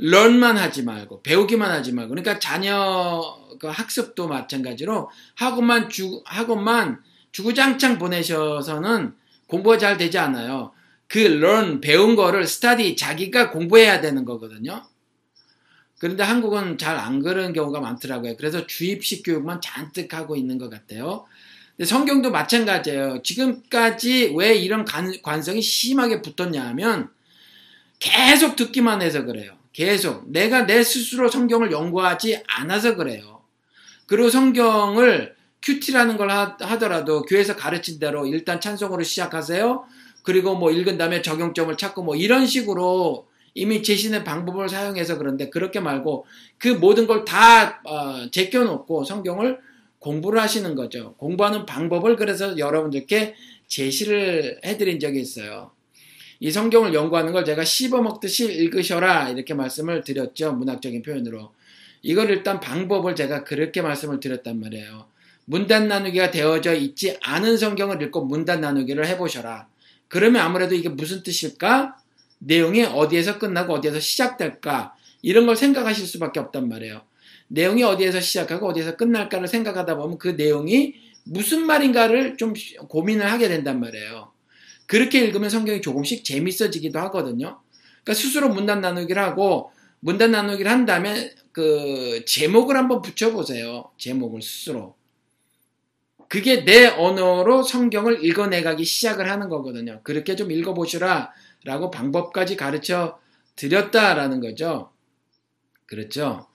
learn만 하지 말고 배우기만 하지 말고 그러니까 자녀 그 학습도 마찬가지로 학원만 주 학원만 주구장창 보내셔서는 공부가 잘 되지 않아요. 그 learn 배운 거를 study 자기가 공부해야 되는 거거든요. 그런데 한국은 잘 안 그런 경우가 많더라고요. 그래서 주입식 교육만 잔뜩 하고 있는 것 같아요. 성경도 마찬가지예요. 지금까지 왜 이런 관 성이 심하게 붙었냐 하면 계속 듣기만 해서 그래요. 계속 내가 내 스스로 성경을 연구하지 않아서 그래요. 그리고 성경을 QT라는 걸 하더라도 교회에서 가르친 대로 일단 찬송으로 시작하세요. 그리고 뭐 읽은 다음에 적용점을 찾고 뭐 이런 식으로 이미 제시된 방법을 사용해서 그런데 그렇게 말고 그 모든 걸다 어, 제껴놓고 성경을 공부를 하시는 거죠. 공부하는 방법을 그래서 여러분들께 제시를 해드린 적이 있어요. 이 성경을 연구하는 걸 제가 씹어먹듯이 읽으셔라 이렇게 말씀을 드렸죠. 문학적인 표현으로. 이걸 일단 방법을 제가 그렇게 말씀을 드렸단 말이에요. 문단 나누기가 되어져 있지 않은 성경을 읽고 문단 나누기를 해보셔라. 그러면 아무래도 이게 무슨 뜻일까? 내용이 어디에서 끝나고 어디에서 시작될까? 이런 걸 생각하실 수밖에 없단 말이에요. 내용이 어디에서 시작하고 어디에서 끝날까를 생각하다 보면 그 내용이 무슨 말인가를 좀 고민을 하게 된단 말이에요. 그렇게 읽으면 성경이 조금씩 재밌어지기도 하거든요. 그러니까 스스로 문단 나누기를 하고 문단 나누기를 한 다음에 그 제목을 한번 붙여보세요. 제목을 스스로. 그게 내 언어로 성경을 읽어내가기 시작을 하는 거거든요. 그렇게 좀 읽어보시라 라고 방법까지 가르쳐 드렸다라는 거죠. 그렇죠.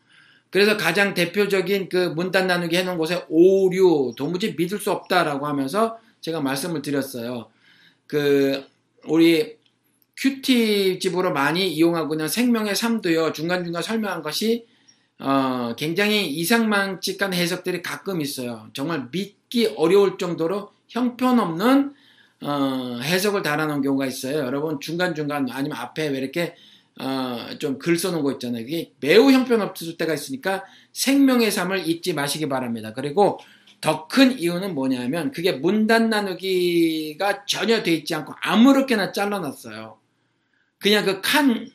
그래서 가장 대표적인 그 문단 나누기 해놓은 곳에 오류 도무지 믿을 수 없다라고 하면서 제가 말씀을 드렸어요. 그 우리 큐티 집으로 많이 이용하고 있는 생명의 삶도요 중간중간 설명한 것이 어, 굉장히 이상망측한 해석들이 가끔 있어요. 정말 믿기 어려울 정도로 형편없는 어, 해석을 달아놓은 경우가 있어요. 여러분 중간중간 아니면 앞에 왜 이렇게 어, 좀글 써놓은 거 있잖아요. 그게 매우 형편없을 때가 있으니까 생명의 삶을 잊지 마시기 바랍니다. 그리고 더 큰 이유는 뭐냐면 그게 문단 나누기가 전혀 돼 있지 않고 아무렇게나 잘라놨어요. 그냥 그 칸,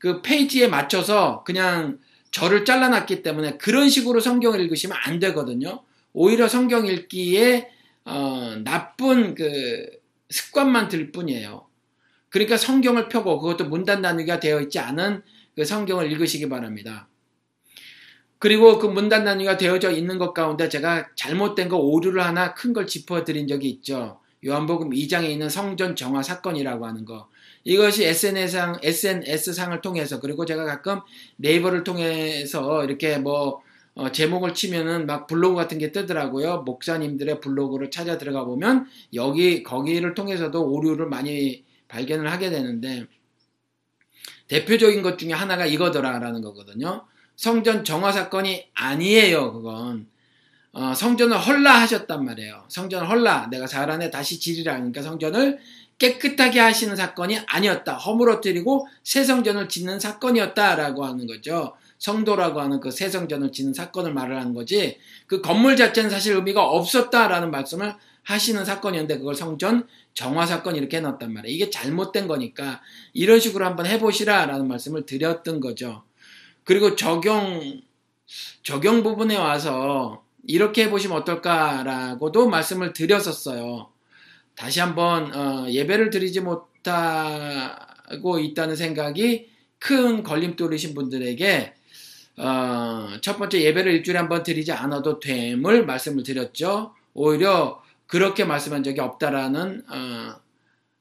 그 페이지에 맞춰서 그냥 절을 잘라놨기 때문에 그런 식으로 성경을 읽으시면 안 되거든요. 오히려 성경 읽기에 어, 나쁜 그 습관만 들 뿐이에요. 그러니까 성경을 펴고 그것도 문단 나누기가 되어 있지 않은 그 성경을 읽으시기 바랍니다. 그리고 그 문단 나누기가 되어져 있는 것 가운데 제가 잘못된 거 오류를 하나 큰 걸 짚어드린 적이 있죠. 요한복음 2장에 있는 성전 정화 사건이라고 하는 거. 이것이 SNS상, SNS상을 통해서 그리고 제가 가끔 네이버를 통해서 이렇게 뭐 어, 제목을 치면은 막 블로그 같은 게 뜨더라고요. 목사님들의 블로그를 찾아 들어가 보면 여기 거기를 통해서도 오류를 많이 발견을 하게 되는데 대표적인 것 중에 하나가 이거더라라는 거거든요. 성전 정화 사건이 아니에요. 그건 어, 성전을 헐라 하셨단 말이에요. 성전을 헐라 내가 잘하네 다시 지리라 하니까 성전을 깨끗하게 하시는 사건이 아니었다. 허물어뜨리고 새 성전을 짓는 사건이었다라고 하는 거죠. 성도라고 하는 그 새 성전을 짓는 사건을 말을 하는 거지. 그 건물 자체는 사실 의미가 없었다라는 말씀을 하시는 사건이었는데 그걸 성전 정화 사건 이렇게 해놨단 말이에요. 이게 잘못된 거니까 이런 식으로 한번 해보시라라는 말씀을 드렸던 거죠. 그리고 적용 적용 부분에 와서 이렇게 해보시면 어떨까라고도 말씀을 드렸었어요. 다시 한번 어, 예배를 드리지 못하고 있다는 생각이 큰 걸림돌이신 분들에게 어, 첫 번째 예배를 일주일에 한 번 드리지 않아도 됨을 말씀을 드렸죠. 오히려 그렇게 말씀한 적이 없다라는 어,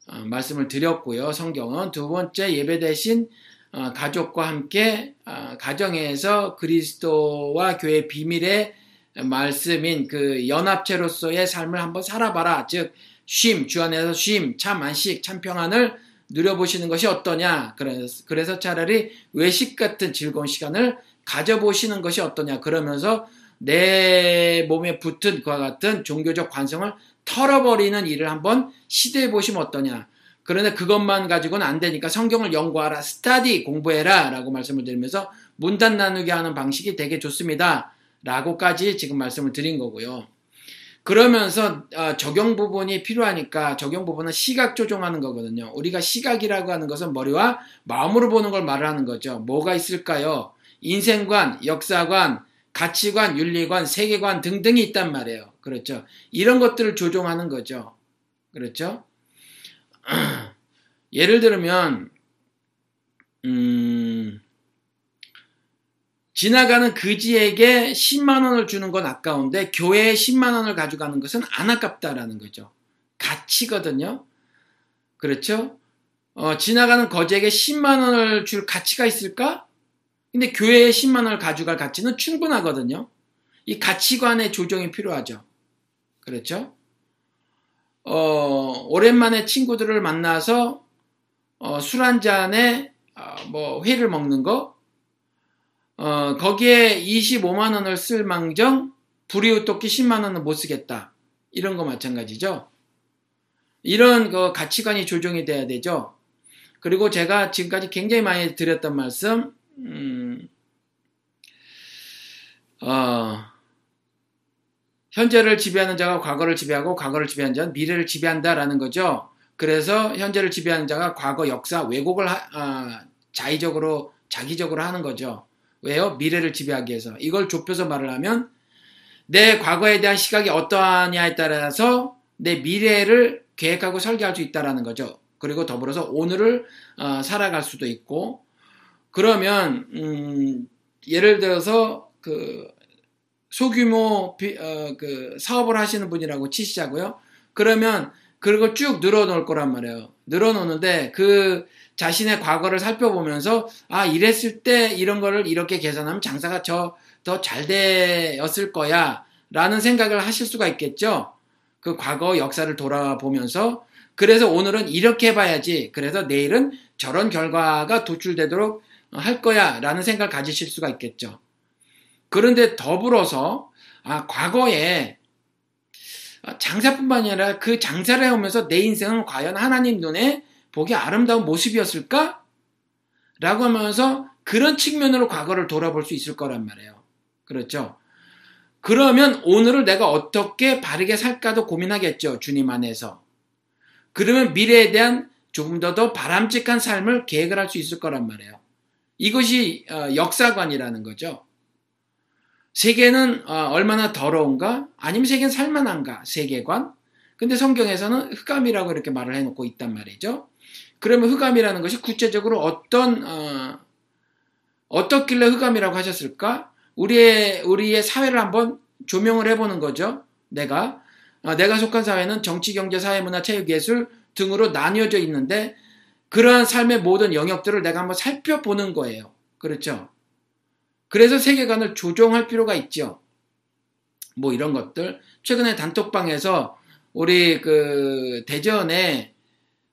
어, 말씀을 드렸고요. 성경은 두 번째 예배 대신 어, 가족과 함께 어, 가정에서 그리스도와 교회 비밀의 말씀인 그 연합체로서의 삶을 한번 살아봐라. 즉, 쉼, 주 안에서 쉼, 참 안식, 참 평안을 누려보시는 것이 어떠냐. 그래서, 그래서 차라리 외식 같은 즐거운 시간을 가져보시는 것이 어떠냐. 그러면서 내 몸에 붙은 그와 같은 종교적 관성을 털어버리는 일을 한번 시도해 보시면 어떠냐. 그런데 그것만 가지고는 안 되니까 성경을 연구하라, 스타디 공부해라 라고 말씀을 드리면서 문단 나누게 하는 방식이 되게 좋습니다. 라고까지 지금 말씀을 드린 거고요. 그러면서 어, 적용 부분이 필요하니까 적용 부분은 시각 조정하는 거거든요. 우리가 시각이라고 하는 것은 머리와 마음으로 보는 걸 말하는 거죠. 뭐가 있을까요? 인생관, 역사관, 가치관, 윤리관, 세계관 등등이 있단 말이에요. 그렇죠. 이런 것들을 조종하는 거죠. 그렇죠. *clears throat* 예를 들면, 음, 지나가는 그지에게 10만 원을 주는 건 아까운데 교회에 10만 원을 가져가는 것은 안 아깝다라는 거죠. 가치거든요. 그렇죠? 어, 지나가는 거지에게 10만 원을 줄 가치가 있을까? 근데 교회에 10만 원을 가져갈 가치는 충분하거든요. 이 가치관의 조정이 필요하죠. 그렇죠? 어, 오랜만에 친구들을 만나서 어, 술 한 잔에 어, 뭐 회를 먹는 거 어, 거기에 25만 원을 쓸 망정 불이웃 돕기 10만 원은 못 쓰겠다. 이런 거 마찬가지죠. 이런 그 가치관이 조정이 돼야 되죠. 그리고 제가 지금까지 굉장히 많이 드렸던 말씀, 음, 어, 현재를 지배하는 자가 과거를 지배하고 과거를 지배하는 자는 미래를 지배한다라는 거죠. 그래서 현재를 지배하는 자가 과거 역사 왜곡을 하, 아, 자의적으로 자기적으로 하는 거죠. 왜요? 미래를 지배하기 위해서. 이걸 좁혀서 말을 하면 내 과거에 대한 시각이 어떠하냐에 따라서 내 미래를 계획하고 설계할 수 있다라는 거죠. 그리고 더불어서 오늘을 어, 살아갈 수도 있고 그러면 음, 예를 들어서 그 소규모 비, 어, 그 사업을 하시는 분이라고 치시자고요. 그러면 그리고 쭉 늘어놓을 거란 말이에요. 늘어놓는데 그 자신의 과거를 살펴보면서 아 이랬을 때 이런 거를 이렇게 계산하면 장사가 저 더 잘 되었을 거야 라는 생각을 하실 수가 있겠죠. 그 과거 역사를 돌아보면서 그래서 오늘은 이렇게 해봐야지 그래서 내일은 저런 결과가 도출되도록 할 거야 라는 생각을 가지실 수가 있겠죠. 그런데 더불어서 아 과거에 장사뿐만 아니라 그 장사를 해오면서 내 인생은 과연 하나님 눈에 보기 아름다운 모습이었을까? 라고 하면서 그런 측면으로 과거를 돌아볼 수 있을 거란 말이에요. 그렇죠? 그러면 오늘을 내가 어떻게 바르게 살까도 고민하겠죠. 주님 안에서. 그러면 미래에 대한 조금 더 더 바람직한 삶을 계획을 할 수 있을 거란 말이에요. 이것이 어, 역사관이라는 거죠. 세계는 어, 얼마나 더러운가? 아니면 세계는 살만한가? 세계관? 근데 성경에서는 흑암이라고 이렇게 말을 해놓고 있단 말이죠. 그러면 흑암이라는 것이 구체적으로 어떤 어, 어떻길래 흑암이라고 하셨을까? 우리의 우리의 사회를 한번 조명을 해보는 거죠. 내가 어, 내가 속한 사회는 정치, 경제, 사회, 문화, 체육, 예술 등으로 나뉘어져 있는데 그러한 삶의 모든 영역들을 내가 한번 살펴보는 거예요. 그렇죠? 그래서 세계관을 조정할 필요가 있죠. 뭐 이런 것들. 최근에 단톡방에서 우리 그 대전에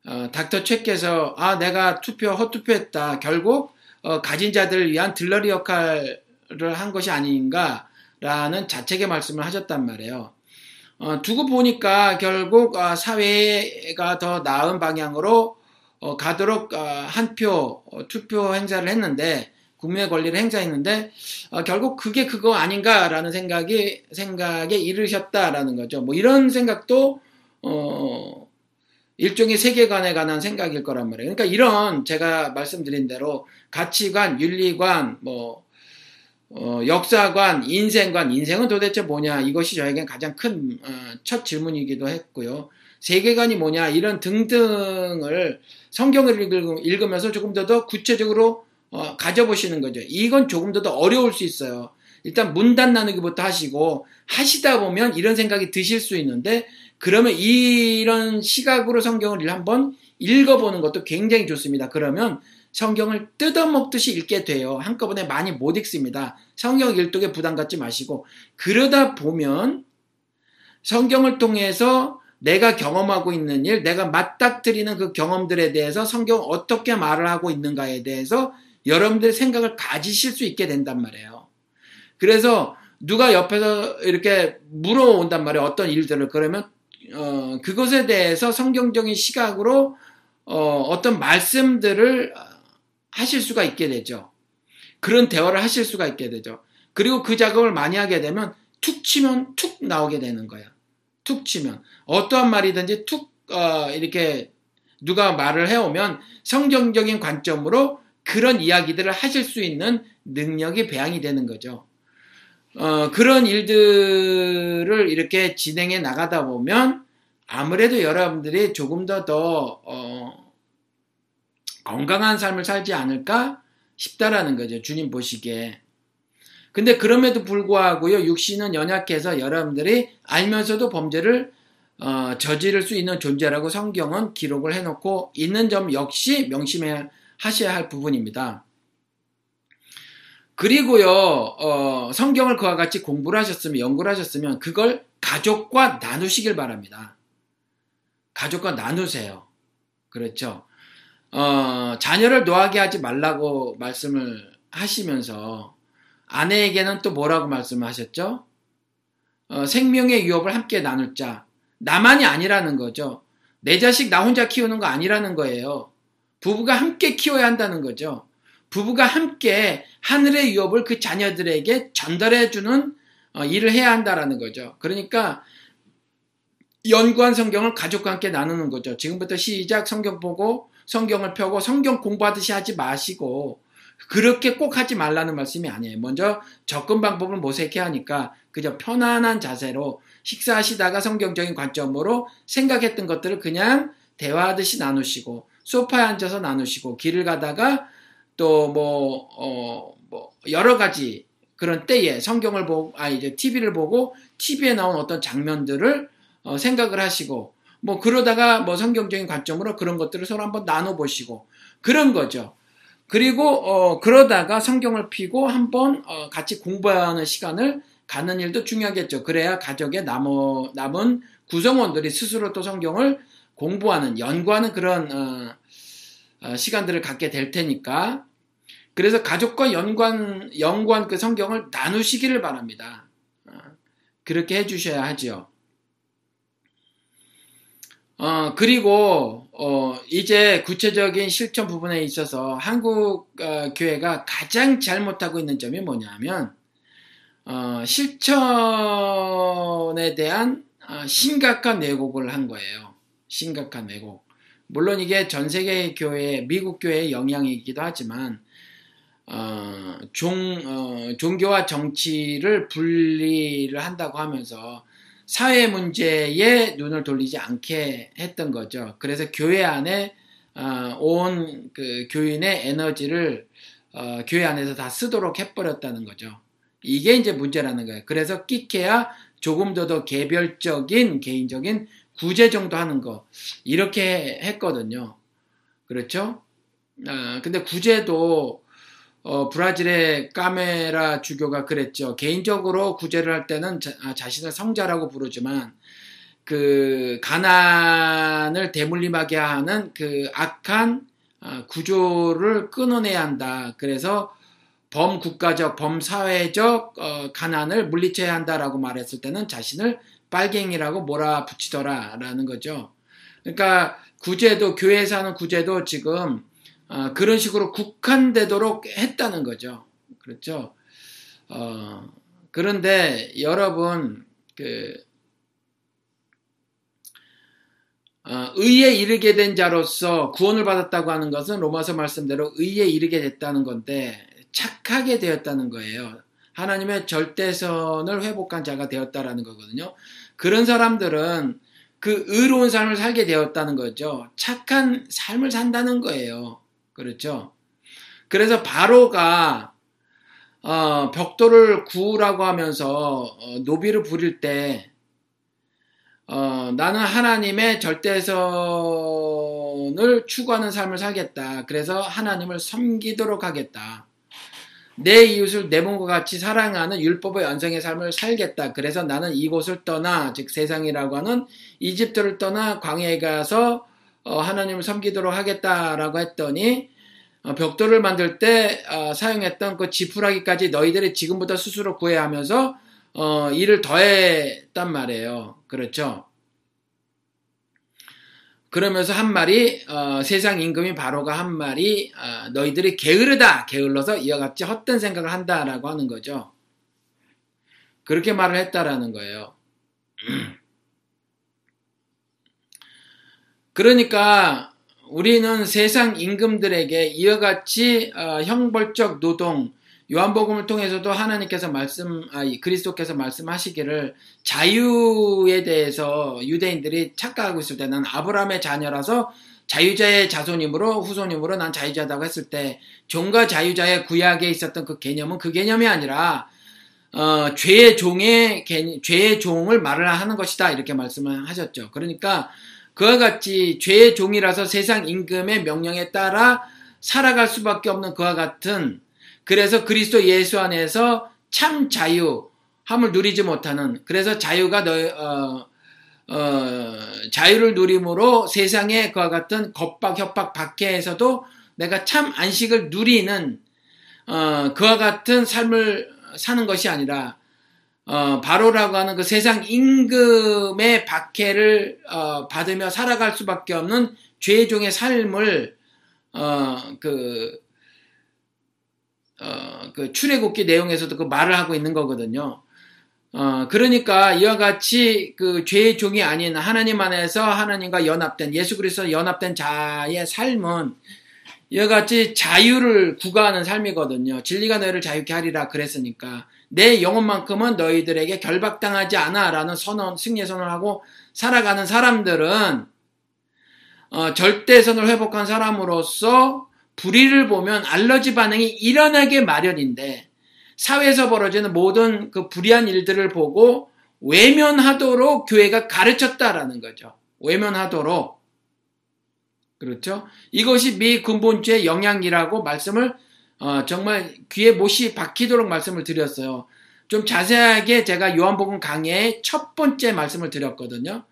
어, 닥터 최께서 아 내가 투표 헛투표했다. 결국 어, 가진 자들을 위한 들러리 역할을 한 것이 아닌가라는 자책의 말씀을 하셨단 말이에요. 어, 두고 보니까 결국 어, 사회가 더 나은 방향으로 어, 가도록 어, 한표 투표 행사를 했는데 국민의 권리를 행사했는데 결국 그게 그거 아닌가라는 생각이 생각에 이르셨다라는 거죠. 뭐 이런 생각도 어, 일종의 세계관에 관한 생각일 거란 말이에요. 그러니까 이런 제가 말씀드린 대로 가치관, 윤리관, 뭐 어, 역사관, 인생관, 인생은 도대체 뭐냐 이것이 저에겐 가장 큰첫 어, 질문이기도 했고요. 세계관이 뭐냐 이런 등등을 성경을 읽으면서 조금 더 더 구체적으로 어, 가져보시는 거죠. 이건 조금 더 더 어려울 수 있어요. 일단 문단 나누기부터 하시고 하시다 보면 이런 생각이 드실 수 있는데 그러면 이런 시각으로 성경을 한번 읽어보는 것도 굉장히 좋습니다. 그러면 성경을 뜯어먹듯이 읽게 돼요. 한꺼번에 많이 못 읽습니다. 성경 일독에 부담 갖지 마시고 그러다 보면 성경을 통해서 내가 경험하고 있는 일, 내가 맞닥뜨리는 그 경험들에 대해서 성경 어떻게 말을 하고 있는가에 대해서 여러분들의 생각을 가지실 수 있게 된단 말이에요. 그래서 누가 옆에서 이렇게 물어온단 말이에요. 어떤 일들을. 그러면 어, 그것에 대해서 성경적인 시각으로 어, 어떤 말씀들을 하실 수가 있게 되죠. 그런 대화를 하실 수가 있게 되죠. 그리고 그 작업을 많이 하게 되면 툭 치면 툭 나오게 되는 거야. 툭 치면 어떠한 말이든지 툭 어, 이렇게 누가 말을 해오면 성경적인 관점으로 그런 이야기들을 하실 수 있는 능력이 배양이 되는 거죠. 어, 그런 일들을 이렇게 진행해 나가다 보면 아무래도 여러분들이 조금 더 더, 어, 건강한 삶을 살지 않을까 싶다라는 거죠. 주님 보시기에. 근데 그럼에도 불구하고요, 육신은 연약해서 여러분들이 알면서도 범죄를 어, 저지를 수 있는 존재라고 성경은 기록을 해놓고 있는 점 역시 명심해 하셔야 할 부분입니다. 그리고요, 어, 성경을 그와 같이 공부를 하셨으면, 연구를 하셨으면, 그걸 가족과 나누시길 바랍니다. 가족과 나누세요. 그렇죠. 어, 자녀를 노하게 하지 말라고 말씀을 하시면서, 아내에게는 또 뭐라고 말씀을 하셨죠? 어, 생명의 유업을 함께 나눌 자. 나만이 아니라는 거죠. 내 자식 나 혼자 키우는 거 아니라는 거예요. 부부가 함께 키워야 한다는 거죠. 부부가 함께 하늘의 유업을 그 자녀들에게 전달해 주는 어, 일을 해야 한다라는 거죠. 그러니까 연구한 성경을 가족과 함께 나누는 거죠. 지금부터 시작 성경 보고 성경을 펴고 성경 공부하듯이 하지 마시고 그렇게 꼭 하지 말라는 말씀이 아니에요. 먼저 접근 방법을 모색해야 하니까 그저 편안한 자세로 식사하시다가 성경적인 관점으로 생각했던 것들을 그냥 대화하듯이 나누시고 소파에 앉아서 나누시고 길을 가다가 또뭐 어, 뭐 여러 가지 그런 때에 성경을 보고 아 이제 TV를 보고 TV에 나온 어떤 장면들을 어, 생각을 하시고 뭐 그러다가 뭐 성경적인 관점으로 그런 것들을 서로 한번 나눠 보시고 그런 거죠. 그리고 어 그러다가 성경을 피고 한번 어 같이 공부하는 시간을 갖는 일도 중요하겠죠. 그래야 가족의 남어, 남은 구성원들이 스스로 또 성경을 공부하는 연구하는 그런 어, 어, 시간들을 갖게 될 테니까 그래서 가족과 연관 연구한 그 성경을 나누시기를 바랍니다. 어, 그렇게 해주셔야 하죠. 어, 그리고, 어, 이제 구체적인 실천 부분에 있어서 한국 어, 교회가 가장 잘못하고 있는 점이 뭐냐면, 어, 실천에 대한 어, 심각한 왜곡을 한 거예요. 심각한 왜곡. 물론 이게 전 세계 교회, 미국 교회의 영향이기도 하지만, 어, 종, 어, 종교와 정치를 분리를 한다고 하면서 사회 문제에 눈을 돌리지 않게 했던 거죠. 그래서 교회 안에 어, 온그 교인의 에너지를 어, 교회 안에서 다 쓰도록 해버렸다는 거죠. 이게 이제 문제라는 거예요. 그래서 끼케야 조금 더 더 개별적인 개인적인 구제 정도 하는 거 이렇게 했거든요. 그렇죠? 아, 근데 구제도 어, 브라질의 까메라 주교가 그랬죠. 개인적으로 구제를 할 때는 자, 아, 신을 성자라고 부르지만 그 가난을 대물림하게 하는 그 악한 어, 구조를 끊어내야 한다. 그래서 범국가적, 범사회적 어, 가난을 물리쳐야 한다라고 말했을 때는 자신을 빨갱이라고 몰아붙이더라라는 거죠. 그러니까 구제도 교회에서 하는 구제도 지금 어, 그런 식으로 국한되도록 했다는 거죠. 그렇죠. 어, 그런데 여러분 그 어, 의에 이르게 된 자로서 구원을 받았다고 하는 것은 로마서 말씀대로 의에 이르게 됐다는 건데 착하게 되었다는 거예요. 하나님의 절대선을 회복한 자가 되었다라는 거거든요. 그런 사람들은 그 의로운 삶을 살게 되었다는 거죠. 착한 삶을 산다는 거예요. 그렇죠? 그래서 바로가 어, 벽돌을 구우라고 하면서 어, 노비를 부릴 때 어, 나는 하나님의 절대선을 추구하는 삶을 살겠다. 그래서 하나님을 섬기도록 하겠다. 내 이웃을 내 몸과 같이 사랑하는 율법의 연성의 삶을 살겠다. 그래서 나는 이곳을 떠나, 즉 세상이라고 하는 이집트를 떠나 광야에 가서 어, 하나님을 섬기도록 하겠다라고 했더니 어, 벽돌을 만들 때 어, 사용했던 그 지푸라기까지 너희들이 지금부터 스스로 구해야 하면서 어, 일을 더했단 말이에요. 그렇죠? 그러면서 한 말이 어, 세상 임금이 바로가 한 말이 어, 너희들이 게으르다 게을러서 이와 같이 헛된 생각을 한다라고 하는 거죠. 그렇게 말을 했다라는 거예요. *clears throat* 그러니까 우리는 세상 임금들에게 이와 같이 어, 형벌적 노동, 요한복음을 통해서도 하나님께서 말씀, 아, 그리스도께서 말씀하시기를 자유에 대해서 유대인들이 착각하고 있을 때 난 아브라함의 자녀라서 자유자의 자손이므로 후손이므로 난 자유자다고 했을 때 종과 자유자의 구약에 있었던 그 개념은 그 개념이 아니라 어, 죄의 종의 개, 죄의 종을 말을 하는 것이다 이렇게 말씀을 하셨죠. 그러니까 그와 같이 죄의 종이라서 세상 임금의 명령에 따라 살아갈 수밖에 없는 그와 같은 그래서 그리스도 예수 안에서 참 자유함을 누리지 못하는 그래서 자유가 너 어, 어, 자유를 누림으로 세상의 그와 같은 겁박 협박 박해에서도 내가 참 안식을 누리는 어, 그와 같은 삶을 사는 것이 아니라 어, 바로라고 하는 그 세상 임금의 박해를 어, 받으며 살아갈 수밖에 없는 죄종의 삶을 어, 그, 어, 그 출애굽기 내용에서도 그 말을 하고 있는 거거든요. 어, 그러니까 이와 같이 그 죄의 종이 아닌 하나님 안에서 하나님과 연합된 예수 그리스도 연합된 자의 삶은 이와 같이 자유를 구가하는 삶이거든요. 진리가 너희를 자유케 하리라 그랬으니까 내 영혼만큼은 너희들에게 결박당하지 않아 라는 선언, 승리의 선언을 하고 살아가는 사람들은 어, 절대선을 회복한 사람으로서 불의를 보면 알러지 반응이 일어나게 마련인데 사회에서 벌어지는 모든 그 불의한 일들을 보고 외면하도록 교회가 가르쳤다라는 거죠. 외면하도록 그렇죠? 이것이 미 근본주의 영향이라고 말씀을 어, 정말 귀에 못이 박히도록 말씀을 드렸어요. 좀 자세하게 제가 요한복음 강의의 첫 번째 말씀을 드렸거든요.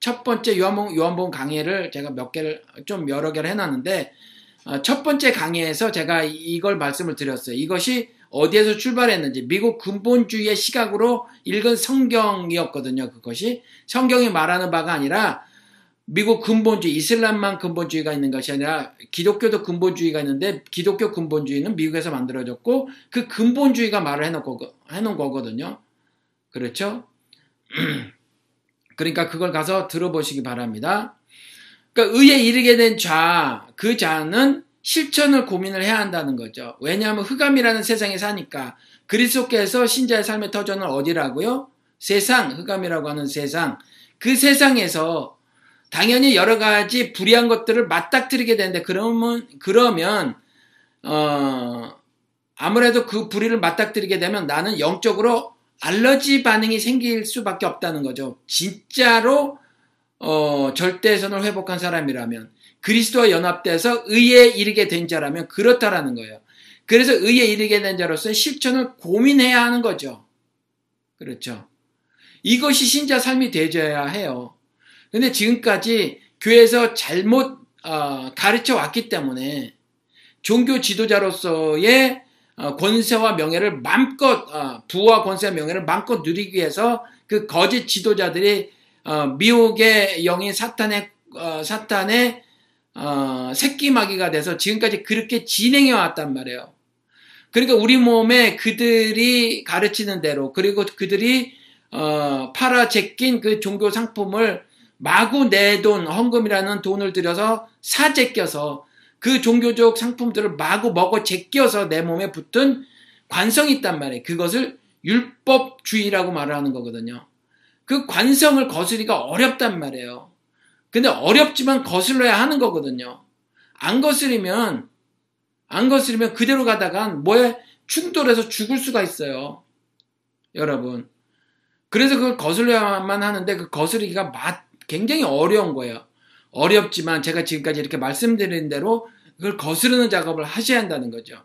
첫 번째 요한복음, 요한복음 강의를 제가 몇 개를 좀 여러 개를 해놨는데 어, 첫 번째 강의에서 제가 이걸 말씀을 드렸어요. 이것이 어디에서 출발했는지 미국 근본주의의 시각으로 읽은 성경이었거든요. 그것이 성경이 말하는 바가 아니라 미국 근본주의, 이슬람만 근본주의가 있는 것이 아니라 기독교도 근본주의가 있는데 기독교 근본주의는 미국에서 만들어졌고 그 근본주의가 말을 해놓고, 해놓은 거거든요. 그렇죠? *clears throat* 그러니까 그걸 가서 들어보시기 바랍니다. 그러니까 의에 이르게 된 자, 그 자는 실천을 고민을 해야 한다는 거죠. 왜냐하면 흑암이라는 세상에 사니까 그리스도께서 신자의 삶의 터전은 어디라고요? 세상, 흑암이라고 하는 세상. 그 세상에서 당연히 여러 가지 불이한 것들을 맞닥뜨리게 되는데 그러면 그러면 어 아무래도 그 불의를 맞닥뜨리게 되면 나는 영적으로 알러지 반응이 생길 수밖에 없다는 거죠. 진짜로 어 절대선을 회복한 사람이라면 그리스도와 연합돼서 의에 이르게 된 자라면 그렇다라는 거예요. 그래서 의에 이르게 된 자로서 실천을 고민해야 하는 거죠. 그렇죠. 이것이 신자 삶이 되져야 해요. 근데 지금까지 교회에서 잘못 어, 가르쳐 왔기 때문에 종교 지도자로서의 어, 권세와 명예를 마음껏 어, 부와 권세와 명예를 마음껏 누리기 위해서 그 거짓 지도자들이 어, 미혹의 영인 사탄의 어, 사탄의 어, 새끼마귀가 돼서 지금까지 그렇게 진행해 왔단 말이에요. 그러니까 우리 몸에 그들이 가르치는 대로 그리고 그들이 어, 팔아 제낀 그 종교 상품을 마구 내 돈, 헌금이라는 돈을 들여서 사 제껴서 그 종교적 상품들을 마구 먹어 제껴서 내 몸에 붙은 관성이 있단 말이에요. 그것을 율법주의라고 말을 하는 거거든요. 그 관성을 거스리기가 어렵단 말이에요. 근데 어렵지만 거슬러야 하는 거거든요. 안 거스리면, 안 거스리면 그대로 가다간 뭐에 충돌해서 죽을 수가 있어요. 여러분. 그래서 그걸 거슬려야만 하는데 그 거스르기가 굉장히 어려운 거예요. 어렵지만 제가 지금까지 이렇게 말씀드린 대로 그걸 거스르는 작업을 하셔야 한다는 거죠.